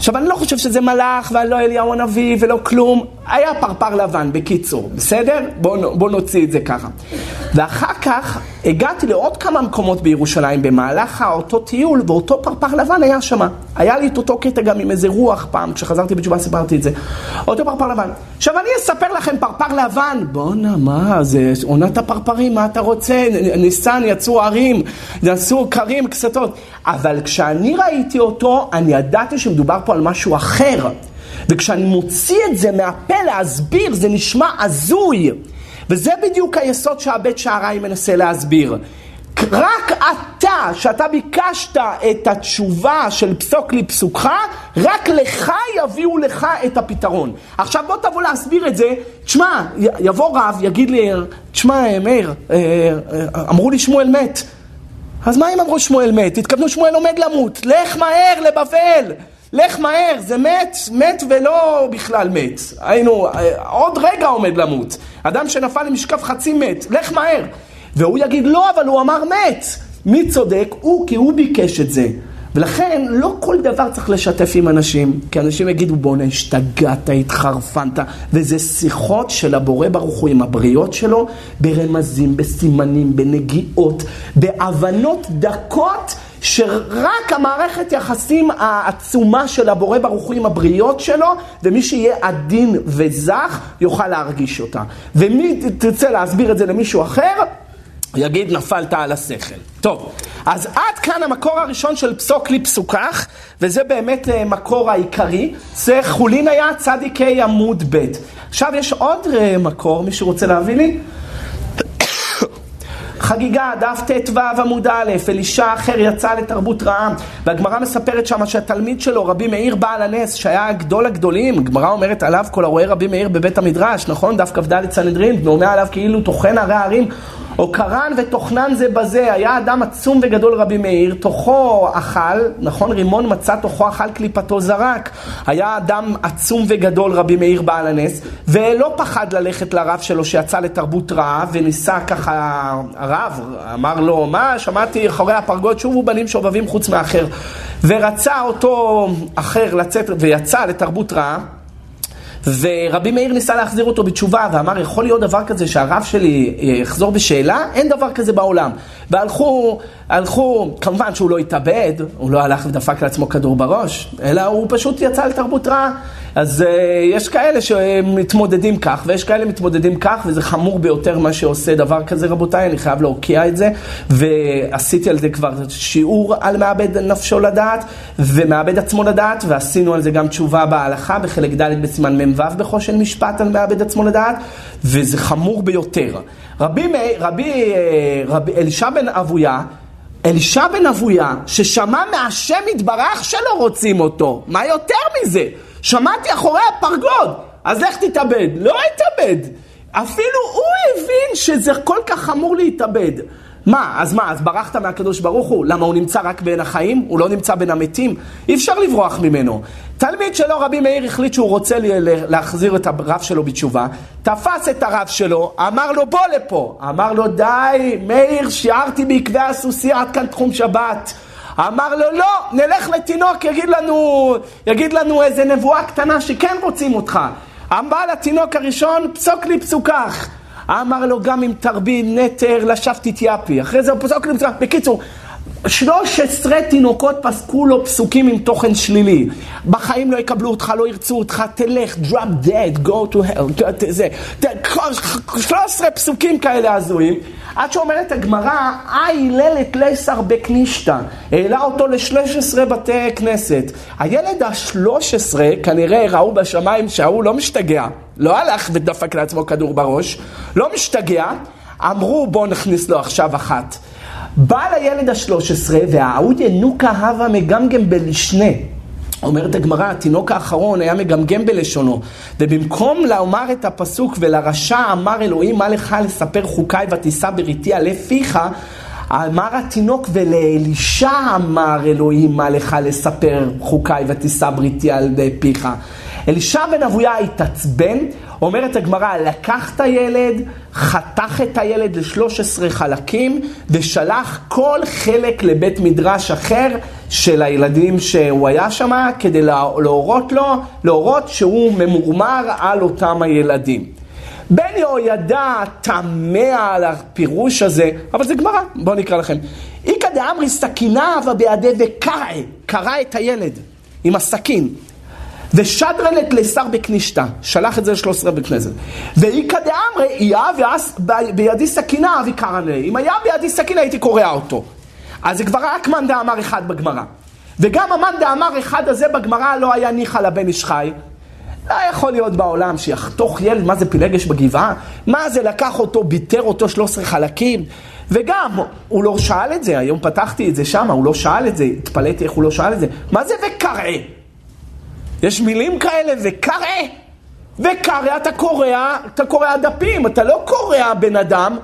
עכשיו, אני לא חושב שזה מלאך, ואני לא אליהו הנביא ולא כלום. היה פרפר לבן, בקיצור, בסדר? בואו בוא נוציא את זה ככה. ואחר כך הגעתי לעוד כמה מקומות בירושלים במהלך אותו טיול, ואותו פרפר לבן היה שם. היה לי את אותו קטע גם עם איזה רוח פעם, כשחזרתי בתשובה סיפרתי את זה. אותו פרפר לבן. עכשיו אני אספר לכם פרפר לבן. בואנה, מה, זה עונת הפרפרים, מה אתה רוצה? ניסן, יצאו ערים, יצאו קרים, קסתות. אבל כשאני ראיתי אותו, אני ידעתי שמדובר פה על משהו אחר. וכשאני מוציא את זה מהפה להסביר, זה נשמע הזוי. וזה בדיוק היסוד שהבית שעריים מנסה להסביר. רק אתה, שאתה ביקשת את התשובה של פסוק לפסוקך, רק לך יביאו לך את הפתרון. עכשיו בוא תבוא להסביר את זה, תשמע, יבוא רב, יגיד לי, תשמע, מאיר, אה, אה, אמרו לי שמואל מת. אז מה אם אמרו שמואל מת? התכוונו שמואל עומד למות, לך מהר לבבל. לך מהר, זה מת, מת ולא בכלל מת. היינו, עוד רגע עומד למות. אדם שנפל עם משקף חצי מת, לך מהר. והוא יגיד, לא, אבל הוא אמר מת. מי צודק? הוא, כי הוא ביקש את זה. ולכן לא כל דבר צריך לשתף עם אנשים, כי אנשים יגידו בואנה השתגעת, התחרפנת, וזה שיחות של הבורא ברוך הוא עם הבריות שלו, ברמזים, בסימנים, בנגיעות, בהבנות דקות שרק המערכת יחסים העצומה של הבורא ברוך הוא עם הבריות שלו, ומי שיהיה עדין וזך יוכל להרגיש אותה. ומי תרצה להסביר את זה למישהו אחר, יגיד נפלת על השכל. טוב, אז עד כאן המקור הראשון של פסוק לי פסוקך, וזה באמת אה, מקור העיקרי. זה חולין היה צדיקי עמוד ב'. עכשיו יש עוד אה, מקור, מישהו רוצה להביא לי? חגיגה, דף ט"ו עמוד א', אלישע אחר יצא לתרבות רעה, והגמרא מספרת שמה שהתלמיד שלו, רבי מאיר בעל הנס, שהיה גדול הגדולים, הגמרא אומרת עליו כל הרואה רבי מאיר בבית המדרש, נכון? דף כ"ד סנהדרין, ואומר עליו כאילו טוחן הרי הערים. או קרן ותוכנן זה בזה, היה אדם עצום וגדול רבי מאיר, תוכו אכל, נכון? רימון מצא תוכו אכל קליפתו זרק. היה אדם עצום וגדול רבי מאיר בעל הנס, ולא פחד ללכת לרב שלו שיצא לתרבות רעה, וניסה ככה, הרב אמר לו, מה, שמעתי אחרי הפרגוד שובו בנים שובבים חוץ מאחר. ורצה אותו אחר לצאת, ויצא לתרבות רעה. ורבי מאיר ניסה להחזיר אותו בתשובה, ואמר, יכול להיות דבר כזה שהרב שלי אה, יחזור בשאלה? אין דבר כזה בעולם. והלכו, הלכו, כמובן שהוא לא התאבד, הוא לא הלך ודפק לעצמו כדור בראש, אלא הוא פשוט יצא לתרבות רעה. אז uh, יש כאלה שמתמודדים כך, ויש כאלה מתמודדים כך, וזה חמור ביותר מה שעושה דבר כזה, רבותיי, אני חייב להוקיע את זה, ועשיתי על זה כבר שיעור על מאבד נפשו לדעת, ומאבד עצמו לדעת, ועשינו על זה גם תשובה בהלכה, בחלק ד' בסימן מ"ו בחושן משפט על מאבד עצמו לדעת, וזה חמור ביותר. רבי, רבי, אה, רבי אלישע בן אבויה, אלישע בן אבויה, ששמע מהשם יתברך שלא רוצים אותו, מה יותר מזה? שמעתי אחורי הפרגוד, אז לך תתאבד. לא התאבד. אפילו הוא הבין שזה כל כך חמור להתאבד. מה, אז מה, אז ברחת מהקדוש ברוך הוא? למה הוא נמצא רק בין החיים? הוא לא נמצא בין המתים? אי אפשר לברוח ממנו. תלמיד שלו, רבי מאיר, החליט שהוא רוצה להחזיר את הרב שלו בתשובה, תפס את הרב שלו, אמר לו בוא לפה. אמר לו די, מאיר, שיערתי בעקבי הסוסי עד כאן תחום שבת. אמר לו, לא, נלך לתינוק, יגיד לנו, יגיד לנו איזה נבואה קטנה שכן רוצים אותך. אמר לתינוק הראשון, פסוק לי פסוקך. אמר לו, גם אם תרבי נטר לשבת תתייפי. אחרי זה הוא פסוק פסוקך. בקיצור, 13 תינוקות פסקו לו פסוקים עם תוכן שלילי. בחיים לא יקבלו אותך, לא ירצו אותך, תלך, drop dead, go to hell, זה, 13 פסוקים כאלה הזויים. עד שאומרת הגמרא, אי לילת לסר בקנישתא, העלה אותו ל-13 בתי כנסת. הילד ה-13 כנראה ראו בשמיים שההוא לא משתגע, לא הלך ודפק לעצמו כדור בראש, לא משתגע, אמרו בואו נכניס לו עכשיו אחת. בא לילד השלוש עשרה, והעוד ינוקה הווה מגמגם בלשנה. אומרת הגמרא, התינוק האחרון היה מגמגם בלשונו, ובמקום לומר את הפסוק ולרשע אמר אלוהים מה לך לספר חוקיי ותישא בריתי עלי פיך, אמר התינוק ולאלישע אמר אלוהים מה לך לספר חוקיי ותישא בריתי על פיך. אלישע בן אבויה התעצבן, אומרת הגמרא, לקח את הילד, חתך את הילד ל-13 חלקים, ושלח כל חלק לבית מדרש אחר של הילדים שהוא היה שם, כדי להורות לו, להורות שהוא ממורמר על אותם הילדים. בן יהוידע תמה על הפירוש הזה, אבל זה גמרא, בואו נקרא לכם. איכא דאמרי סכינה ובידי וקרא, קרא את הילד עם הסכין. ושדרנת לשר בכנישתא, שלח את זה לשלוש עשרה בכנסת. ואיכא דאמרי, איה בידי סכינה אבי קרנה. אם היה בידי סכינה הייתי קורע אותו. אז זה כבר רק מאן דאמר אחד בגמרא. וגם המאן דאמר אחד הזה בגמרא לא היה ניחא לבן איש חי. לא יכול להיות בעולם שיחתוך ילד, מה זה פילגש בגבעה? מה זה לקח אותו, ביטר אותו 13 חלקים? וגם, הוא לא שאל את זה, היום פתחתי את זה שם, הוא לא שאל את זה, התפלאתי איך הוא לא שאל את זה. מה זה וקרא? יש מילים כאלה, וקרא, וקרא אתה קורע, אתה קורע דפים, אתה לא קורע בן אדם,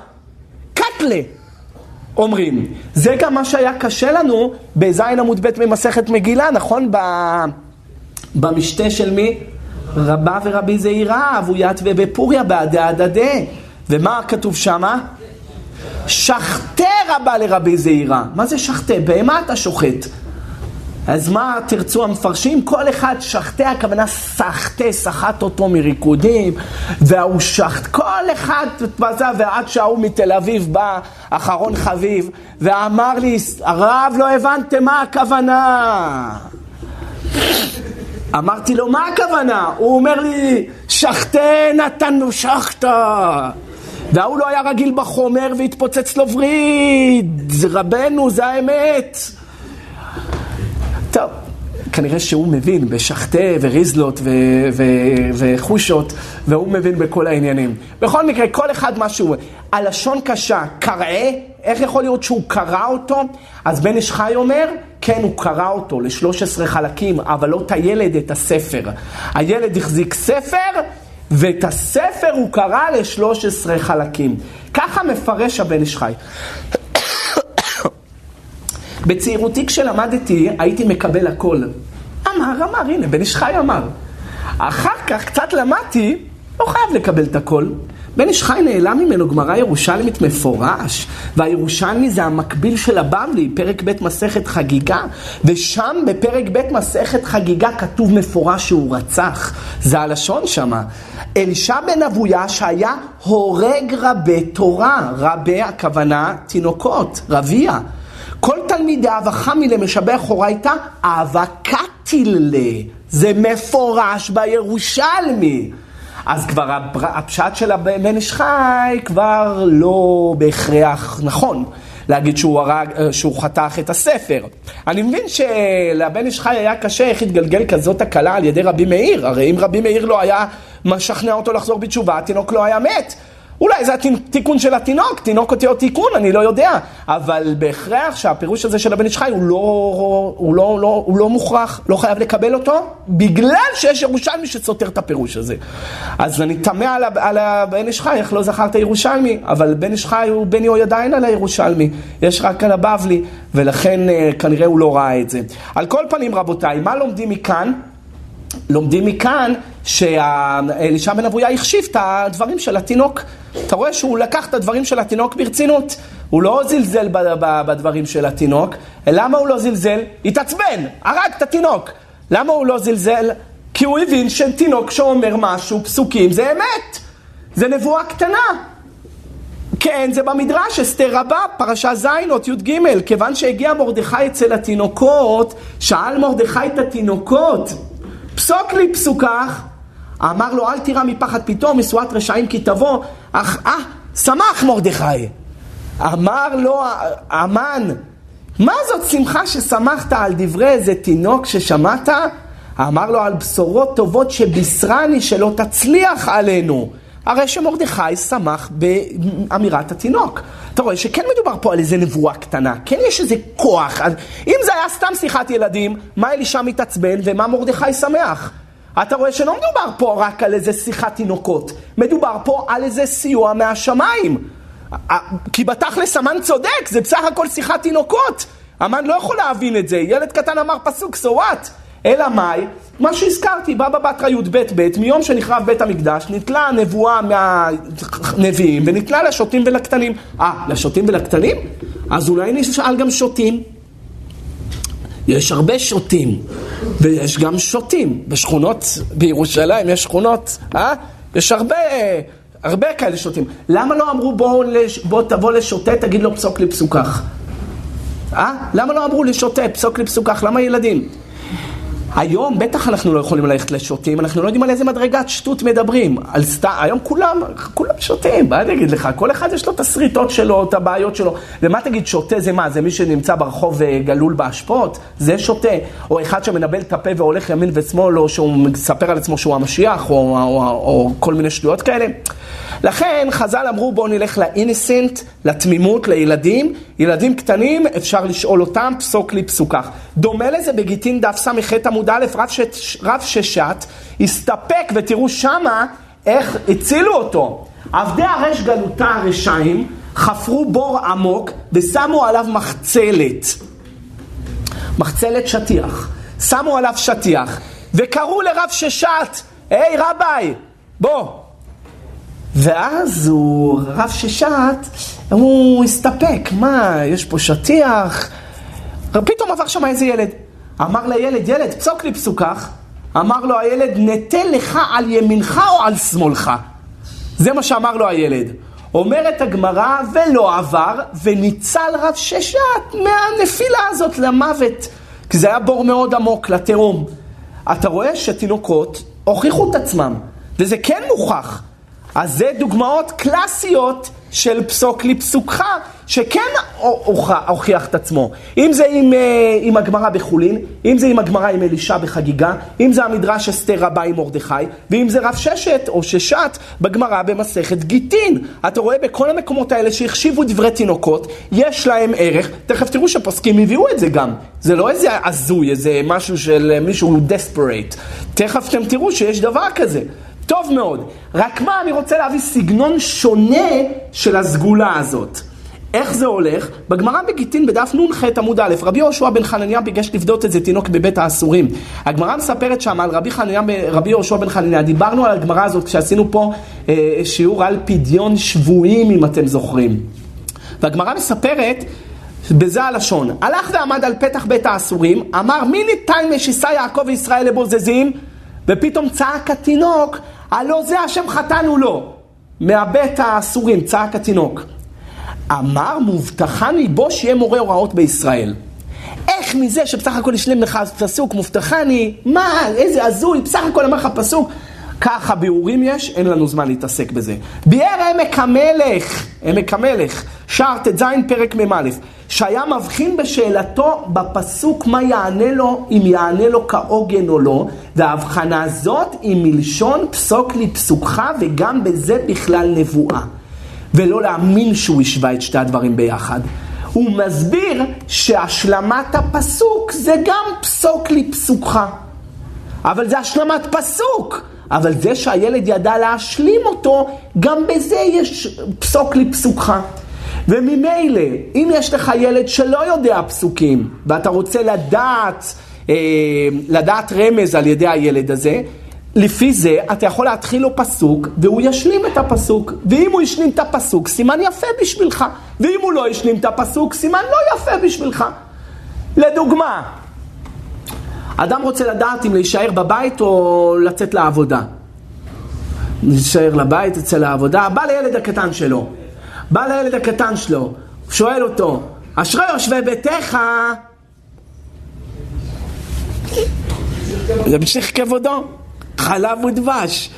קטלה. אומרים. זה גם מה שהיה קשה לנו בז' עמוד ב' ממסכת מגילה, נכון? במשתה של מי? רבה ורבי זעירה, אבוית ובפוריה בעדי הדדה. ומה כתוב שמה? שחטה רבה לרבי זעירה. מה זה שחטה? בהמה אתה שוחט. אז מה תרצו המפרשים? כל אחד שחטה, הכוונה סחטה, סחט אותו מריקודים, וההוא שחט, כל אחד בזה, ועד שההוא מתל אביב בא, אחרון חביב, ואמר לי, הרב, לא הבנתם מה הכוונה. אמרתי לו, מה הכוונה? הוא אומר לי, שחטה נתנו שחטה. וההוא לא היה רגיל בחומר והתפוצץ לו וריד. רבנו, זה האמת. כנראה שהוא מבין בשחטה וריזלות ו- ו- וחושות, והוא מבין בכל העניינים. בכל מקרה, כל אחד משהו. הלשון קשה, קראה, איך יכול להיות שהוא קרא אותו? אז בן איש חי אומר, כן, הוא קרא אותו ל-13 חלקים, אבל לא את הילד, את הספר. הילד החזיק ספר, ואת הספר הוא קרא ל-13 חלקים. ככה מפרש הבן איש חי. בצעירותי כשלמדתי הייתי מקבל הכל. אמר, אמר, הנה, בן איש חי אמר. אחר כך קצת למדתי, לא חייב לקבל את הכל. בן איש חי נעלם ממנו גמרא ירושלמית מפורש, והירושלמי זה המקביל של הבבלי, פרק ב' מסכת חגיגה, ושם בפרק ב' מסכת חגיגה כתוב מפורש שהוא רצח, זה הלשון שמה. אלישע בן אבויה שהיה הורג רבי תורה, רבי הכוונה תינוקות, רביע. כל תלמידיו החמי למשבח אורייתא אהבה קטילה. זה מפורש בירושלמי. אז כבר הפשט של הבן איש חי כבר לא בהכרח נכון. להגיד שהוא, הרג, שהוא חתך את הספר. אני מבין שלבן איש חי היה קשה איך התגלגל כזאת הקלה על ידי רבי מאיר. הרי אם רבי מאיר לא היה משכנע אותו לחזור בתשובה, התינוק לא היה מת. אולי זה התיקון של התינוק, תינוק אותי או תיקון, אני לא יודע. אבל בהכרח שהפירוש הזה של הבן איש חי הוא לא, הוא, לא, לא, הוא לא מוכרח, לא חייב לקבל אותו, בגלל שיש ירושלמי שסותר את הפירוש הזה. אז אני תמה על, על הבן איש חי, איך לא זכרת ירושלמי, אבל בן איש חי הוא בן יהוי עדיין על הירושלמי, יש רק על הבבלי, ולכן אה, כנראה הוא לא ראה את זה. על כל פנים רבותיי, מה לומדים מכאן? לומדים מכאן שאלישע בן אבויה החשיב את הדברים של התינוק. אתה רואה שהוא לקח את הדברים של התינוק ברצינות. הוא לא זלזל בדברים של התינוק. למה הוא לא זלזל? התעצבן, הרג את התינוק. למה הוא לא זלזל? כי הוא הבין שתינוק שאומר משהו, פסוקים, זה אמת. זה נבואה קטנה. כן, זה במדרש, אסתר רבה, פרשה ז', אות י"ג, כיוון שהגיע מרדכי אצל התינוקות, שאל מרדכי את התינוקות, פסוק לי פסוקך, אמר לו, אל תירא מפחד פתאום, משואת רשעים כי תבוא, אך אה, שמח מרדכי. אמר לו המן, מה זאת שמחה ששמחת על דברי איזה תינוק ששמעת? אמר לו על בשורות טובות שבישרני שלא תצליח עלינו. הרי שמרדכי שמח באמירת התינוק. אתה רואה שכן מדובר פה על איזה נבואה קטנה, כן יש איזה כוח. אם זה היה סתם שיחת ילדים, מה אלישע מתעצבן ומה מרדכי שמח? אתה רואה שלא מדובר פה רק על איזה שיחת תינוקות, מדובר פה על איזה סיוע מהשמיים. כי בתכלס המן צודק, זה בסך הכל שיחת תינוקות. המן לא יכול להבין את זה, ילד קטן אמר פסוק, so what? אלא מאי? מה שהזכרתי, בבא בתרא י"ב ב', מיום שנחרב בית המקדש, נתלה הנבואה מהנביאים ונתלה לשוטים ולקטנים. אה, לשוטים ולקטנים? אז אולי נשאל גם שוטים. יש הרבה שוטים, ויש גם שוטים. בשכונות בירושלים יש שכונות, אה? יש הרבה, הרבה כאלה שוטים. למה לא אמרו בוא, לש... בוא תבוא לשוטה, תגיד לו פסוק לי פסוקך? אה? למה לא אמרו לשוטה, פסוק לי פסוקך? למה ילדים? היום בטח אנחנו לא יכולים ללכת לשוטים, אנחנו לא יודעים על איזה מדרגת שטות מדברים. על סת... היום כולם, כולם שותים, מה אני אגיד לך? כל אחד יש לו את השריטות שלו, את הבעיות שלו. ומה תגיד שותה זה מה? זה מי שנמצא ברחוב אה, גלול באשפות? זה שותה. או אחד שמנבל את הפה והולך ימין ושמאל, או שהוא מספר על עצמו שהוא המשיח, או, או, או, או כל מיני שטויות כאלה. לכן חז"ל אמרו בואו נלך לאינסנט, לתמימות, לילדים. ילדים קטנים, אפשר לשאול אותם, פסוק לי פסוקך. דומה לזה בגיטין דף ס"ח עמוד א', רב, ש... רב ששת, הסתפק, ותראו שמה איך הצילו אותו. עבדי הרש גלותה הרשעים חפרו בור עמוק ושמו עליו מחצלת. מחצלת שטיח. שמו עליו שטיח וקראו לרב ששת, היי רביי, בוא, ואז הוא, רב ששת, הוא הסתפק, מה, יש פה שטיח? פתאום עבר שם איזה ילד. אמר לילד, ילד, פסוק לי פסוקך. אמר לו הילד, נטה לך על ימינך או על שמאלך. זה מה שאמר לו הילד. אומרת הגמרא, ולא עבר, וניצל רב ששת מהנפילה הזאת למוות. כי זה היה בור מאוד עמוק, לתהום. אתה רואה שתינוקות הוכיחו את עצמם, וזה כן מוכח. אז זה דוגמאות קלאסיות של פסוק לפסוקך, שכן הוכיח את עצמו. אם זה עם, אה, עם הגמרא בחולין, אם זה עם הגמרא עם אלישע בחגיגה, אם זה המדרש אסתר רבה עם מרדכי, ואם זה רב ששת או ששת בגמרא במסכת גיטין. אתה רואה בכל המקומות האלה שהחשיבו דברי תינוקות, יש להם ערך. תכף תראו שפוסקים הביאו את זה גם. זה לא איזה הזוי, איזה משהו של מישהו דספרייט. תכף אתם תראו שיש דבר כזה. טוב מאוד. רק מה, אני רוצה להביא סגנון שונה של הסגולה הזאת. איך זה הולך? בגמרא בגיטין בדף נ"ח עמוד א', רבי יהושע בן חנניה ביקש לפדות איזה תינוק בבית האסורים. הגמרא מספרת שם על רבי, חנניה, רבי יהושע בן חנניה, דיברנו על הגמרא הזאת כשעשינו פה אה, שיעור על פדיון שבויים, אם אתם זוכרים. והגמרא מספרת בזה הלשון, הלך ועמד על פתח בית האסורים, אמר מי ניתן משיסה יעקב וישראל לבוזזים? ופתאום צעק התינוק, הלא זה השם חטאנו לו. מהבית האסורים, צעק התינוק. אמר מובטחני בו שיהיה מורה הוראות בישראל. איך מזה שבסך הכל השלים לך פסוק מובטחני, מה, איזה הזוי, בסך הכל אמר לך פסוק. ככה ביאורים יש, אין לנו זמן להתעסק בזה. ביאר עמק המלך, עמק המלך, שער ט"ז פרק מ"א, שהיה מבחין בשאלתו בפסוק מה יענה לו, אם יענה לו כעוגן או לא, וההבחנה הזאת היא מלשון פסוק לפסוקך, וגם בזה בכלל נבואה. ולא להאמין שהוא השווה את שתי הדברים ביחד. הוא מסביר שהשלמת הפסוק זה גם פסוק לפסוקך. אבל זה השלמת פסוק. אבל זה שהילד ידע להשלים אותו, גם בזה יש פסוק לפסוקך. וממילא, אם יש לך ילד שלא יודע פסוקים, ואתה רוצה לדעת, אה, לדעת רמז על ידי הילד הזה, לפי זה אתה יכול להתחיל לו פסוק, והוא ישלים את הפסוק. ואם הוא ישלים את הפסוק, סימן יפה בשבילך. ואם הוא לא ישלים את הפסוק, סימן לא יפה בשבילך. לדוגמה, אדם רוצה לדעת אם להישאר בבית או לצאת לעבודה. להישאר לבית, יצא לעבודה, בא לילד הקטן שלו. בא לילד הקטן שלו, שואל אותו, אשרי יושבי ביתך זה בשליח כבודו, חלב ודבש.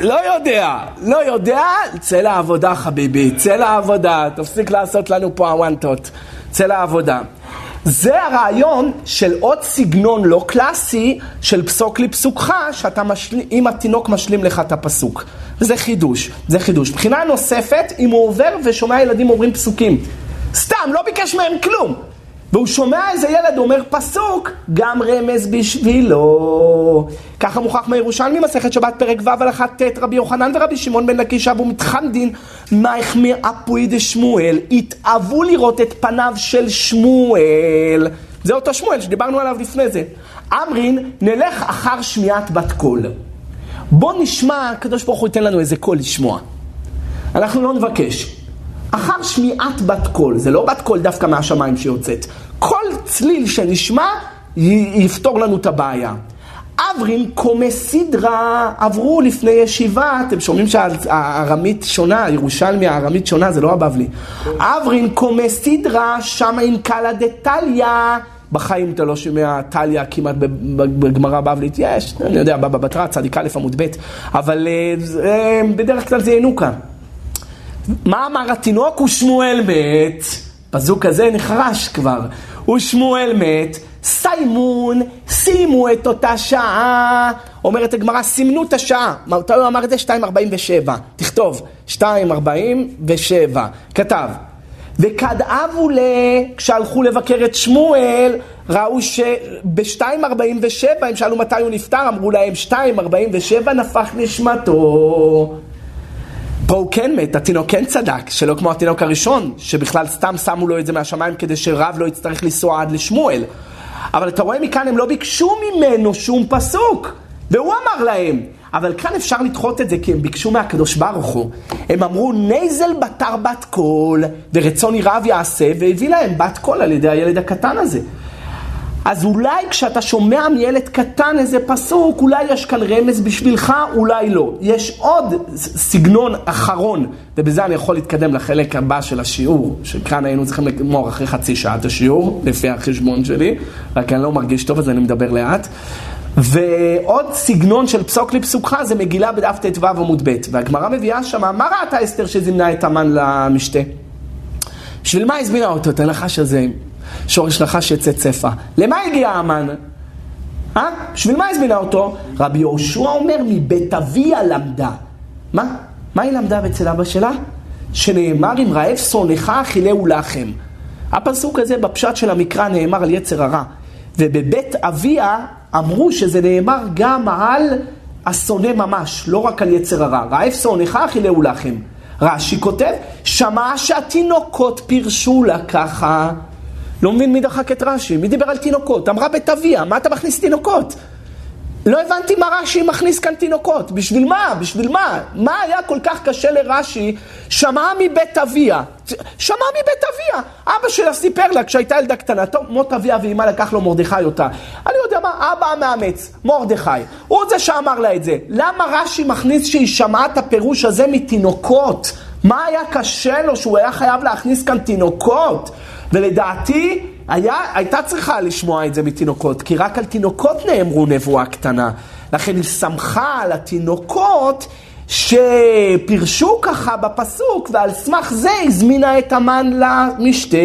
לא יודע, לא יודע, צא לעבודה חביבי, צא לעבודה, תפסיק לעשות לנו פה הוואנטות, צא לעבודה. זה הרעיון של עוד סגנון לא קלאסי של פסוק לפסוקך, שאתה משלים, אם התינוק משלים לך את הפסוק. וזה חידוש, זה חידוש. מבחינה נוספת, אם הוא עובר ושומע ילדים אומרים פסוקים. סתם, לא ביקש מהם כלום. והוא שומע איזה ילד אומר פסוק, גם רמז בשבילו. ככה מוכח מירושלמי, מסכת שבת פרק ו' הלכה ט', רבי יוחנן ורבי שמעון בן לקיש אבו מתחמדין, מה החמיר אפוי דשמואל, התאוו לראות את פניו של שמואל. זה אותו שמואל שדיברנו עליו לפני זה. אמרין, נלך אחר שמיעת בת קול. בוא נשמע, הקדוש ברוך הוא ייתן לנו איזה קול לשמוע. אנחנו לא נבקש. אחר שמיעת בת קול, זה לא בת קול דווקא מהשמיים שיוצאת, כל צליל שנשמע יפתור לנו את הבעיה. עברין קומי סדרא עברו לפני ישיבה, אתם שומעים שהארמית שונה, ירושלמי הארמית שונה, זה לא הבבלי. עברין קומי סדרא, שמעון קליה דטליא. בחיים אתה לא שומע טליא כמעט בגמרא בבלית, יש, אני יודע, בבא בתרא, צדיק א' עמוד ב', אבל אה, אה, בדרך כלל זה ינוקה. מה אמר התינוק? ושמואל מת. פזוק הזה נחרש כבר. ושמואל מת, סיימון, שימו את אותה שעה. אומרת הגמרא, סימנו את השעה. מתי הוא אמר את זה? 2.47. תכתוב, 2.47. כתב. וכדאבו ל... כשהלכו לבקר את שמואל, ראו שב-2.47, הם שאלו מתי הוא נפטר, אמרו להם 2.47 נפח נשמתו. פה הוא כן מת, התינוק כן צדק, שלא כמו התינוק הראשון, שבכלל סתם שמו לו את זה מהשמיים כדי שרב לא יצטרך לנסוע עד לשמואל. אבל אתה רואה מכאן, הם לא ביקשו ממנו שום פסוק, והוא אמר להם. אבל כאן אפשר לדחות את זה כי הם ביקשו מהקדוש ברוך הוא. הם אמרו, ניזיל בתר בת קול, ורצון יראיו יעשה, והביא להם בת קול על ידי הילד הקטן הזה. אז אולי כשאתה שומע מילד קטן איזה פסוק, אולי יש כאן רמז בשבילך, אולי לא. יש עוד סגנון אחרון, ובזה אני יכול להתקדם לחלק הבא של השיעור, שכאן היינו צריכים לגמור אחרי חצי שעה את השיעור, לפי החשבון שלי, רק אני לא מרגיש טוב אז אני מדבר לאט. ועוד סגנון של פסוק לי פסוקך זה מגילה בדף ט"ו עמוד ב', והגמרא מביאה שמה, מה ראתה אסתר שזימנה את המן למשתה? בשביל מה הזמינה אותו? את הנחש הזה. שורש נחש יצא צפה. למה הגיע המן? אה? בשביל מה הזמינה אותו? רבי יהושע אומר, מבית אביה למדה. מה? מה היא למדה אצל אבא שלה? שנאמר, אם רעב שונאך אכילהו לחם. הפסוק הזה בפשט של המקרא נאמר על יצר הרע. ובבית אביה אמרו שזה נאמר גם על השונא ממש, לא רק על יצר הרע. רעב שונאך אכילהו לחם. רש"י כותב, שמע שהתינוקות פירשו לה ככה. לא מבין מי דחק את רש"י, מי דיבר על תינוקות? אמרה בית אביה, מה אתה מכניס תינוקות? לא הבנתי מה רש"י מכניס כאן תינוקות, בשביל מה? בשביל מה? מה היה כל כך קשה לרש"י? שמעה מבית אביה, שמעה מבית אביה. אבא שלה סיפר לה כשהייתה ילדה קטנה, טוב, מות אביה ואימה לקח לו מרדכי אותה. אני יודע מה, אבא המאמץ, מרדכי. הוא זה שאמר לה את זה. למה רש"י מכניס שהיא שמעה את הפירוש הזה מתינוקות? מה היה קשה לו שהוא היה חייב להכניס כאן תינוקות? ולדעתי, היה, הייתה צריכה לשמוע את זה מתינוקות, כי רק על תינוקות נאמרו נבואה קטנה. לכן היא שמחה על התינוקות שפירשו ככה בפסוק, ועל סמך זה הזמינה את המן למשתה.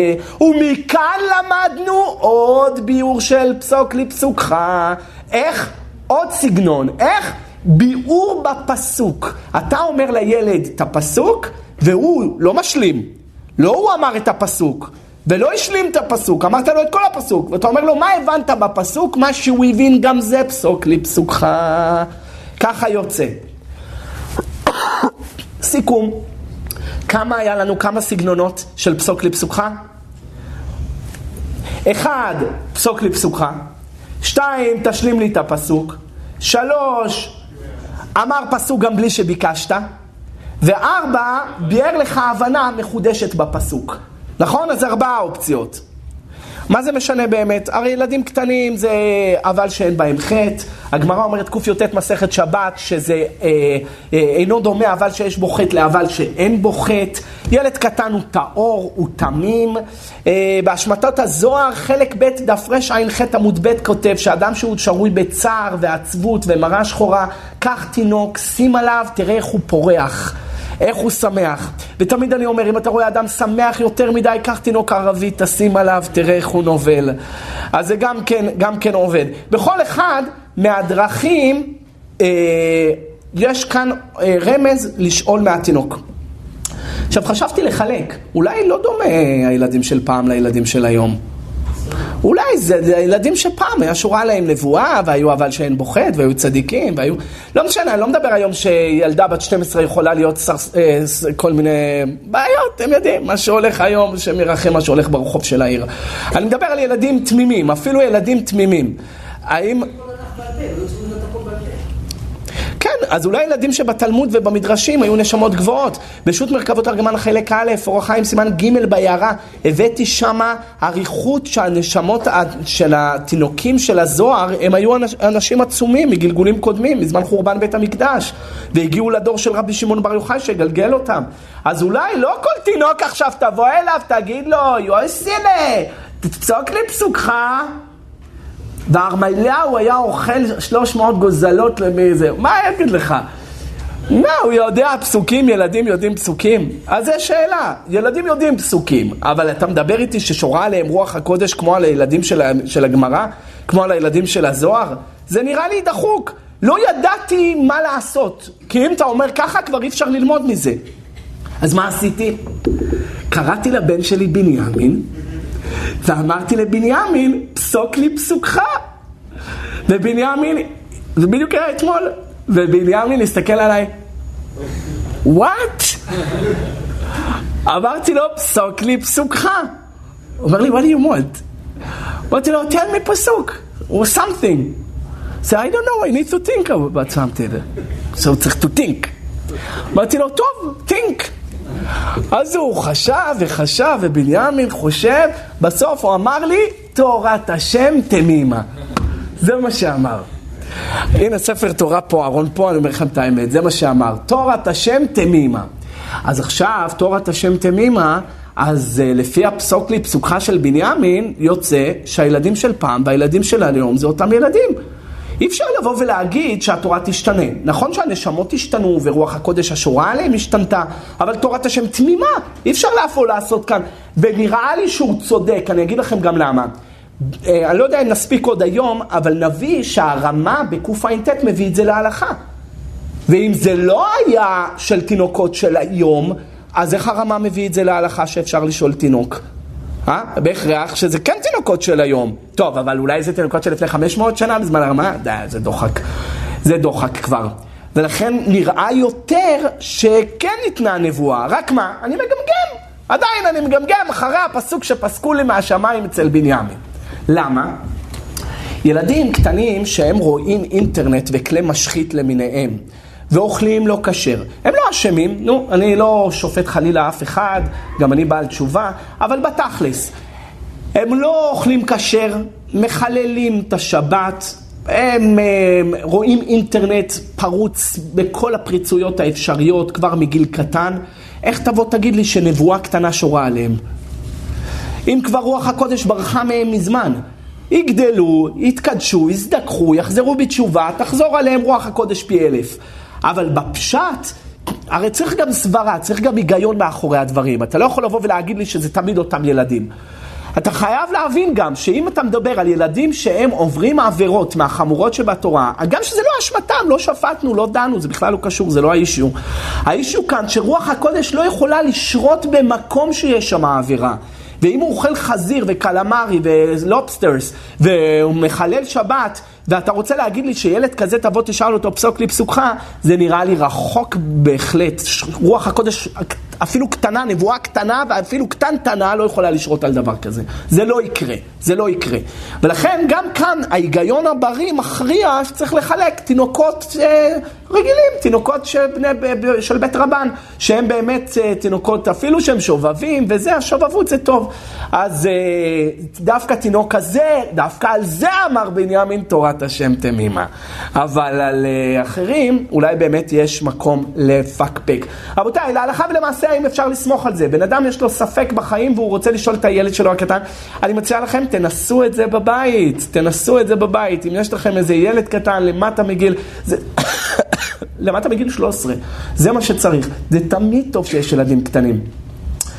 ומכאן למדנו עוד ביאור של פסוק לפסוקך. איך? עוד סגנון. איך? ביאור בפסוק. אתה אומר לילד את הפסוק, והוא לא משלים. לא הוא אמר את הפסוק. ולא השלים את הפסוק, אמרת לו את כל הפסוק, ואתה אומר לו, מה הבנת בפסוק? מה שהוא הבין גם זה פסוק לפסוקך. ככה יוצא. סיכום, כמה היה לנו, כמה סגנונות של פסוק לפסוקך? אחד, פסוק לפסוקך. שתיים, תשלים לי את הפסוק. שלוש, אמר פסוק גם בלי שביקשת. וארבע, ביאר לך הבנה מחודשת בפסוק. נכון? אז ארבעה אופציות. מה זה משנה באמת? הרי ילדים קטנים זה אבל שאין בהם חטא. הגמרא אומרת קי"ט מסכת שבת שזה אה, אה, אינו דומה אבל שיש בו חטא לאבל שאין בו חטא. ילד קטן הוא טהור, הוא תמים. אה, בהשמטת הזוהר, חלק ב' דף רע"ח עמוד ב' כותב שאדם שהוא שרוי בצער ועצבות ומראה שחורה, קח תינוק, שים עליו, תראה איך הוא פורח. איך הוא שמח. ותמיד אני אומר, אם אתה רואה אדם שמח יותר מדי, קח תינוק ערבי, תשים עליו, תראה איך הוא נובל. אז זה גם כן, גם כן עובד. בכל אחד מהדרכים, אה, יש כאן אה, רמז לשאול מהתינוק. עכשיו חשבתי לחלק, אולי לא דומה הילדים של פעם לילדים של היום. אולי זה, זה הילדים שפעם היה שורה להם נבואה, והיו אבל שאין בו חטא, והיו צדיקים, והיו... לא משנה, אני לא מדבר היום שילדה בת 12 יכולה להיות שר, אה, כל מיני בעיות, אתם יודעים, מה שהולך היום, שמרחם מה שהולך ברחוב של העיר. אני מדבר על ילדים תמימים, אפילו ילדים תמימים. האם... אז אולי ילדים שבתלמוד ובמדרשים היו נשמות גבוהות. בשו"ת מרכבות ארגמן חלק א', אורח חיים סימן ג' בעיירה, הבאתי שמה אריכות שהנשמות של התינוקים של הזוהר, הם היו אנשים עצומים מגלגולים קודמים, מזמן חורבן בית המקדש, והגיעו לדור של רבי שמעון בר יוחאי שגלגל אותם. אז אולי לא כל תינוק עכשיו תבוא אליו, תגיד לו, יוסינה, תצעוק לי פסוקך. והרמליהו היה אוכל 300 גוזלות למי זה, מה יגיד לך? מה, הוא יודע פסוקים, ילדים יודעים פסוקים? אז זו שאלה, ילדים יודעים פסוקים, אבל אתה מדבר איתי ששורה עליהם רוח הקודש כמו על הילדים של, של הגמרא? כמו על הילדים של הזוהר? זה נראה לי דחוק. לא ידעתי מה לעשות, כי אם אתה אומר ככה כבר אי אפשר ללמוד מזה. אז מה עשיתי? קראתי לבן שלי בנימין, ואמרתי לבנימין, פסוק לי פסוקך. ובנימין, זה בדיוק היה אתמול, ובנימין הסתכל עליי, וואט? אמרתי לו, פסוק לי פסוקך. הוא אומר לי, what do you want? אמרתי לו, tell me פסוק, or something. So I don't know, I need to think about something. So צריך to think. אמרתי לו, טוב, think. אז הוא חשב וחשב, ובנימין חושב, בסוף הוא אמר לי, תורת השם תמימה. זה מה שאמר. הנה ספר תורה פה, ארון פה, אני אומר לכם את האמת, זה מה שאמר. תורת השם תמימה. אז עכשיו, תורת השם תמימה, אז uh, לפי הפסוק לי, פסוקך של בנימין, יוצא שהילדים של פעם והילדים של היום זה אותם ילדים. אי אפשר לבוא ולהגיד שהתורה תשתנה. נכון שהנשמות השתנו ורוח הקודש השורה עליהם השתנתה, אבל תורת השם תמימה, אי אפשר לאפו לעשות כאן. ונראה לי שהוא צודק, אני אגיד לכם גם למה. אה, אני לא יודע אם נספיק עוד היום, אבל נביא שהרמה בקע"ט מביא את זה להלכה. ואם זה לא היה של תינוקות של היום, אז איך הרמה מביא את זה להלכה שאפשר לשאול תינוק? אה? בהכרח שזה כן תינוקות של היום. טוב, אבל אולי זה תינוקות של לפני 500 שנה בזמן הרמה? די, זה דוחק. זה דוחק כבר. ולכן נראה יותר שכן ניתנה נבואה. רק מה? אני מגמגם. עדיין אני מגמגם אחרי הפסוק שפסקו לי מהשמיים אצל בנימין. למה? ילדים קטנים שהם רואים אינטרנט וכלי משחית למיניהם ואוכלים לא כשר, הם לא אשמים, נו, אני לא שופט חלילה אף אחד, גם אני בעל תשובה, אבל בתכלס, הם לא אוכלים כשר, מחללים את השבת, הם, הם רואים אינטרנט פרוץ בכל הפריצויות האפשריות כבר מגיל קטן, איך תבוא תגיד לי שנבואה קטנה שורה עליהם? אם כבר רוח הקודש ברחה מהם מזמן. יגדלו, יתקדשו, יזדככו, יחזרו בתשובה, תחזור עליהם רוח הקודש פי אלף. אבל בפשט, הרי צריך גם סברה, צריך גם היגיון מאחורי הדברים. אתה לא יכול לבוא ולהגיד לי שזה תמיד אותם ילדים. אתה חייב להבין גם שאם אתה מדבר על ילדים שהם עוברים עבירות מהחמורות שבתורה, גם שזה לא אשמתם, לא שפטנו, לא דנו, זה בכלל לא קשור, זה לא האישיו. האישיו כאן שרוח הקודש לא יכולה לשרות במקום שיש שם עבירה. ואם הוא אוכל חזיר וקלמרי ולובסטרס והוא מחלל שבת ואתה רוצה להגיד לי שילד כזה תבוא תשאל אותו פסוק לי פסוקך, זה נראה לי רחוק בהחלט. רוח הקודש אפילו קטנה, נבואה קטנה ואפילו קטנטנה לא יכולה לשרות על דבר כזה. זה לא יקרה, זה לא יקרה. ולכן גם כאן ההיגיון הבריא מכריע שצריך לחלק תינוקות אה, רגילים, תינוקות של, בני, של בית רבן, שהם באמת אה, תינוקות אפילו שהם שובבים וזה, השובבות זה טוב. אז אה, דווקא תינוק כזה, דווקא על זה אמר בנימין תורת השם תמימה. אבל על אה, אחרים אולי באמת יש מקום לפקפק. רבותיי, להלכה ולמעשה האם אפשר לסמוך על זה? בן אדם יש לו ספק בחיים והוא רוצה לשאול את הילד שלו הקטן, אני מציע לכם, תנסו את זה בבית, תנסו את זה בבית. אם יש לכם איזה ילד קטן למטה מגיל... זה... למטה מגיל 13, זה מה שצריך. זה תמיד טוב שיש ילדים קטנים.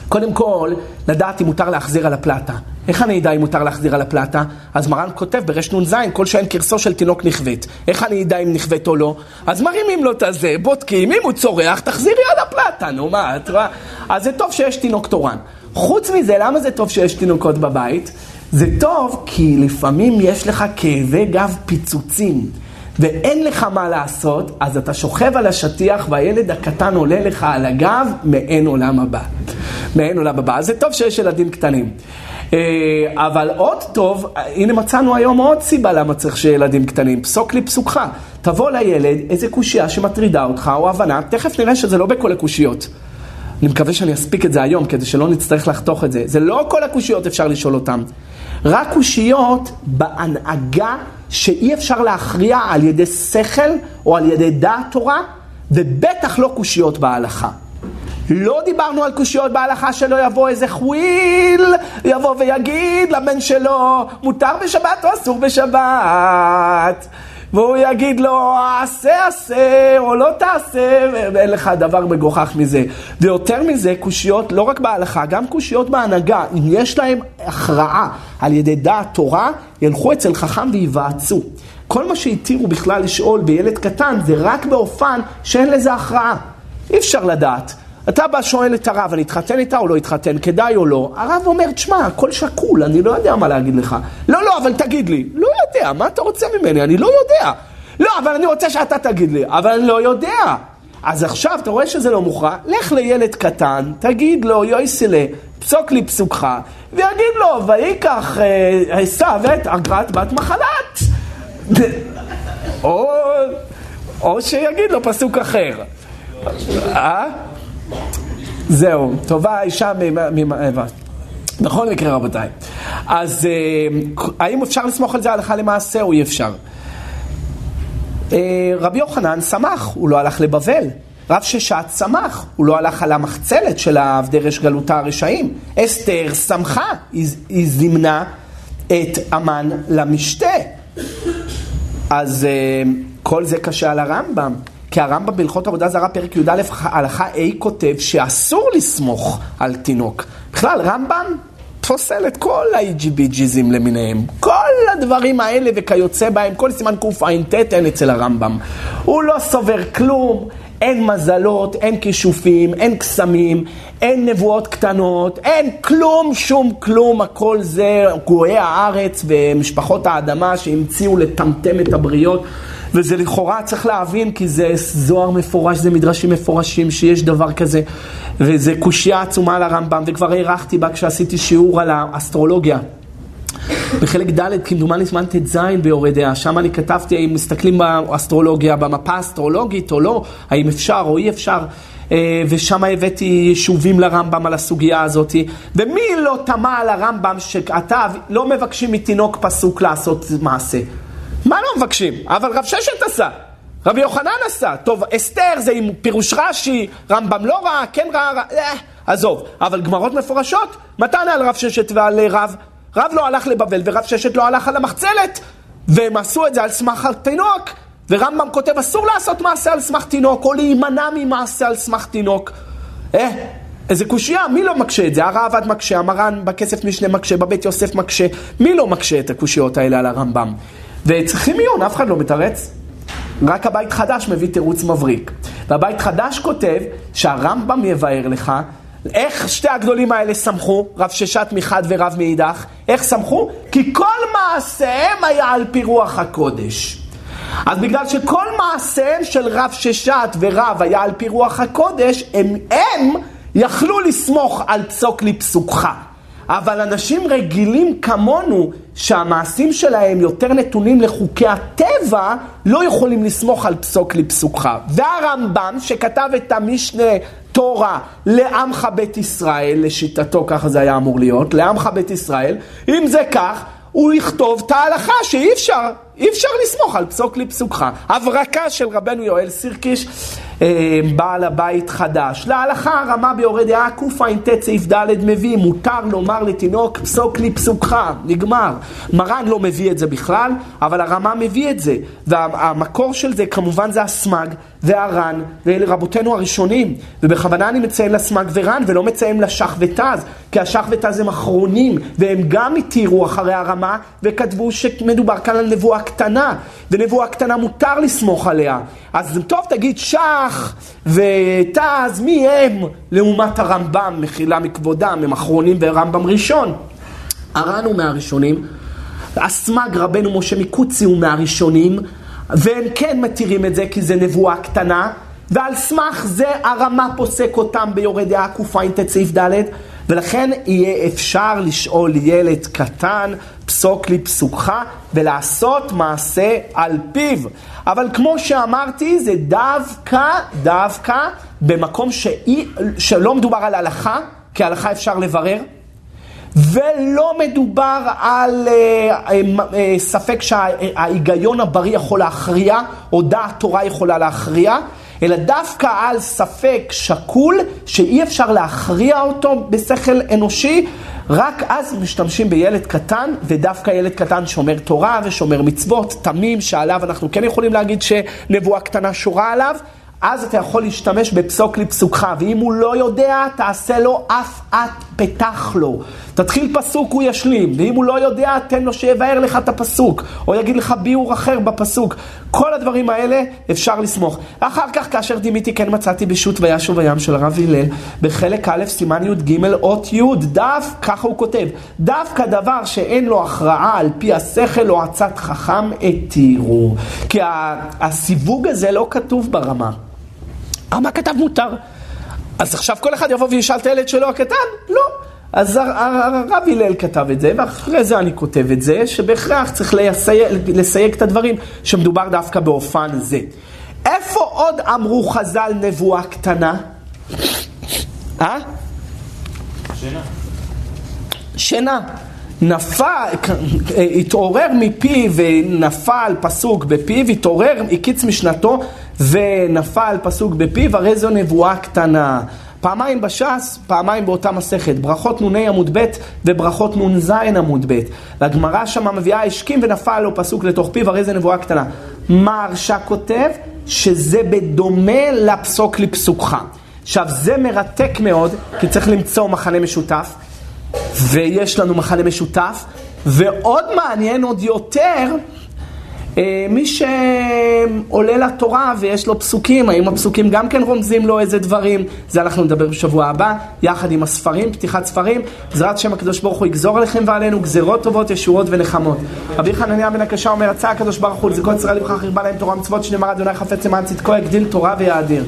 קודם כל, לדעת אם מותר להחזיר על הפלטה. איך אני אדע אם מותר להחזיר על הפלטה? אז מרן כותב ברנ"ז, כל שאין קרסו של תינוק נכווית. איך אני אדע אם נכווית או לא? אז מרימים לו את הזה, בודקים, אם הוא צורח, תחזירי על הפלטה, נו מה, את רואה? אז זה טוב שיש תינוק תורן. חוץ מזה, למה זה טוב שיש תינוקות בבית? זה טוב כי לפעמים יש לך כאבי גב פיצוצים. ואין לך מה לעשות, אז אתה שוכב על השטיח והילד הקטן עולה לך על הגב מעין עולם הבא. מעין עולם הבא. אז זה טוב שיש ילדים קטנים. אה, אבל עוד טוב, הנה מצאנו היום עוד סיבה למה צריך שיהיה ילדים קטנים. פסוק לי פסוקך. תבוא לילד איזה קושייה שמטרידה אותך או הבנה, תכף נראה שזה לא בכל הקושיות. אני מקווה שאני אספיק את זה היום, כדי שלא נצטרך לחתוך את זה. זה לא כל הקושיות אפשר לשאול אותן. רק קושיות בהנהגה שאי אפשר להכריע על ידי שכל או על ידי דעת תורה, ובטח לא קושיות בהלכה. לא דיברנו על קושיות בהלכה שלא יבוא איזה חוויל, יבוא ויגיד לבן שלו, מותר בשבת או אסור בשבת. והוא יגיד לו, עשה עשה, או לא תעשה, ואין לך דבר מגוחך מזה. ויותר מזה, קושיות, לא רק בהלכה, גם קושיות בהנהגה, אם יש להם הכרעה על ידי דעת תורה, ילכו אצל חכם וייוועצו. כל מה שהתירו בכלל לשאול בילד קטן זה רק באופן שאין לזה הכרעה. אי אפשר לדעת. אתה בא שואל את הרב, אני אתחתן איתה או לא אתחתן, כדאי או לא? הרב אומר, תשמע, הכל שקול, אני לא יודע מה להגיד לך. לא, לא, אבל תגיד לי. לא יודע, מה אתה רוצה ממני? אני לא יודע. לא, אבל אני רוצה שאתה תגיד לי. אבל אני לא יודע. אז עכשיו, אתה רואה שזה לא מוכרע? לך לילד קטן, תגיד לו, יויסלה, פסוק לי פסוקך, ויגיד לו, ויקח עשיו אה, את אגרת בת מחלת. או, או שיגיד לו פסוק אחר. אה? זהו, טובה האישה ממעבר. בכל מקרה רבותיי. אז אה, האם אפשר לסמוך על זה הלכה למעשה או אי אפשר? אה, רבי יוחנן שמח, הוא לא הלך לבבל. רב ששת שמח, הוא לא הלך על המחצלת של עבדי רש גלותה הרשעים. אסתר שמחה, היא, היא זימנה את המן למשתה. אז אה, כל זה קשה על הרמב"ם. כי הרמב"ם בהלכות עבודה זרה, פרק י"א, הלכה A כותב שאסור לסמוך על תינוק. בכלל, רמב"ם פוסל את כל ה-IGBGזים למיניהם. כל הדברים האלה וכיוצא בהם, כל סימן קע"ט אין אצל הרמב"ם. הוא לא סובר כלום, אין מזלות, אין כישופים, אין קסמים, אין נבואות קטנות, אין כלום, שום כלום, הכל זה גויי הארץ ומשפחות האדמה שהמציאו לטמטם את הבריות. וזה לכאורה צריך להבין, כי זה זוהר מפורש, זה מדרשים מפורשים, שיש דבר כזה, וזה קושייה עצומה על הרמב"ם, וכבר הארכתי בה כשעשיתי שיעור על האסטרולוגיה. בחלק ד', כמדומני זמן ט"ז ביורי דעה, שם אני כתבתי האם מסתכלים באסטרולוגיה, במפה האסטרולוגית או לא, האם אפשר או אי אפשר, אה, ושם הבאתי יישובים לרמב"ם על הסוגיה הזאת, ומי לא תמה על הרמב"ם שכתב, לא מבקשים מתינוק פסוק לעשות מעשה. מה לא מבקשים? אבל רב ששת עשה, רבי יוחנן עשה. טוב, אסתר זה עם פירוש רש"י, רמב"ם לא רע, כן רע, רע, אה, עזוב. אבל גמרות מפורשות, מתן על רב ששת ועל רב. רב לא הלך לבבל ורב ששת לא הלך על המחצלת. והם עשו את זה על סמך התינוק. ורמב"ם כותב, אסור לעשות מעשה על סמך תינוק, או להימנע ממעשה על סמך תינוק. אה, איזה קושייה, מי לא מקשה את זה? הרעב"ד מקשה, המרן בכסף משנה מקשה, בבית יוסף מקשה. מי לא מקשה את הקושיות האלה על הרמב"ם? וצריכים עיון, אף אחד לא מתרץ. רק הבית חדש מביא תירוץ מבריק. והבית חדש כותב שהרמב"ם יבאר לך איך שתי הגדולים האלה שמחו, רב ששת מחד ורב מאידך? איך שמחו? כי כל מעשיהם היה על פי רוח הקודש. אז בגלל שכל מעשיהם של רב ששת ורב היה על פי רוח הקודש, הם, הם יכלו לסמוך על פסוק לפסוקך. אבל אנשים רגילים כמונו, שהמעשים שלהם יותר נתונים לחוקי הטבע, לא יכולים לסמוך על פסוק לפסוקך. והרמב"ם, שכתב את המשנה תורה לעמך בית ישראל, לשיטתו ככה זה היה אמור להיות, לעמך בית ישראל, אם זה כך, הוא יכתוב את ההלכה שאי אפשר, אי אפשר לסמוך על פסוק לפסוקך. הברקה של רבנו יואל סירקיש, אה, בעל הבית חדש. להלכה הרמה ביורד דעה קע"ט סעיף ד' מביא, מותר לומר לתינוק פסוק לפסוקך, נגמר. מרן לא מביא את זה בכלל, אבל הרמה מביא את זה. והמקור של זה כמובן זה הסמג והר"ן, ואלה רבותינו הראשונים. ובכוונה אני מציין לסמג ור"ן ולא מציין לשח ותז, כי השח ותז הם אחרונים, והם גם התירו אחרי הרמה וכתבו שמדובר כאן על נבואה קטנה, ונבואה קטנה מותר לסמוך עליה. אז טוב תגיד שח ותז, מי הם לעומת הרמב"ם, מחילה מכבודם, הם אחרונים ורמב"ם ראשון. הר"ן הוא מהראשונים, הסמ"ג רבנו משה מקוצי הוא מהראשונים, והם כן מתירים את זה כי זה נבואה קטנה, ועל סמך זה הרמה פוסק אותם ביורד דעה קע"ט סעיף ד', ולכן יהיה אפשר לשאול ילד קטן, פסוק לי פסוקך, ולעשות מעשה על פיו. אבל כמו שאמרתי, זה דווקא, דווקא, במקום שאי, שלא מדובר על הלכה, כי הלכה אפשר לברר, ולא מדובר על אה, אה, אה, ספק שההיגיון הבריא יכול להכריע, או דעת תורה יכולה להכריע, אלא דווקא על ספק שקול, שאי אפשר להכריע אותו בשכל אנושי, רק אז משתמשים בילד קטן, ודווקא ילד קטן שומר תורה ושומר מצוות, תמים, שעליו אנחנו כן יכולים להגיד שנבואה קטנה שורה עליו. אז אתה יכול להשתמש בפסוק לפסוקך, ואם הוא לא יודע, תעשה לו אף את פתח לו. תתחיל פסוק, הוא ישלים, ואם הוא לא יודע, תן לו שיבאר לך את הפסוק, או יגיד לך ביאור אחר בפסוק. כל הדברים האלה אפשר לסמוך. אחר כך, כאשר דימיתי, כן מצאתי בשו"ת וישוב הים של הרב הלל, בחלק א', סימן י"ג, אות י', דף, ככה הוא כותב, דווקא דבר שאין לו הכרעה על פי השכל או עצת חכם, התירו. כי הסיווג הזה לא כתוב ברמה. מה כתב מותר? אז עכשיו כל אחד יבוא וישאל את הילד שלו הקטן? לא. אז הרב הלל כתב את זה, ואחרי זה אני כותב את זה, שבהכרח צריך לסייג, לסייג את הדברים, שמדובר דווקא באופן זה. איפה עוד אמרו חז"ל נבואה קטנה? אה? שינה. שינה. נפל, התעורר מפיו ונפל פסוק בפיו, התעורר, הקיץ משנתו ונפל פסוק בפיו, הרי זו נבואה קטנה. פעמיים בש"ס, פעמיים באותה מסכת, ברכות נ"ה עמוד ב' וברכות נ"ז עמוד ב'. והגמרא שמה מביאה השכים ונפל לו פסוק לתוך פיו, הרי זה נבואה קטנה. מה הרש"א כותב? שזה בדומה לפסוק לפסוקך. עכשיו, זה מרתק מאוד, כי צריך למצוא מחנה משותף, ויש לנו מחנה משותף, ועוד מעניין עוד יותר, מי שעולה לתורה ויש לו פסוקים, האם הפסוקים גם כן רומזים לו איזה דברים? זה אנחנו נדבר בשבוע הבא, יחד עם הספרים, פתיחת ספרים. בעזרת השם הקדוש ברוך הוא יגזור עליכם ועלינו גזרות טובות, ישועות ונחמות. רבי חנניה בן הקשה אומר, רצה הקדוש ברוך הוא לזכות ישראל לבחר חרבה להם תורה ומצוות שנאמר אדוני חפץ למען צדקו, יגדיל תורה ויאדיר.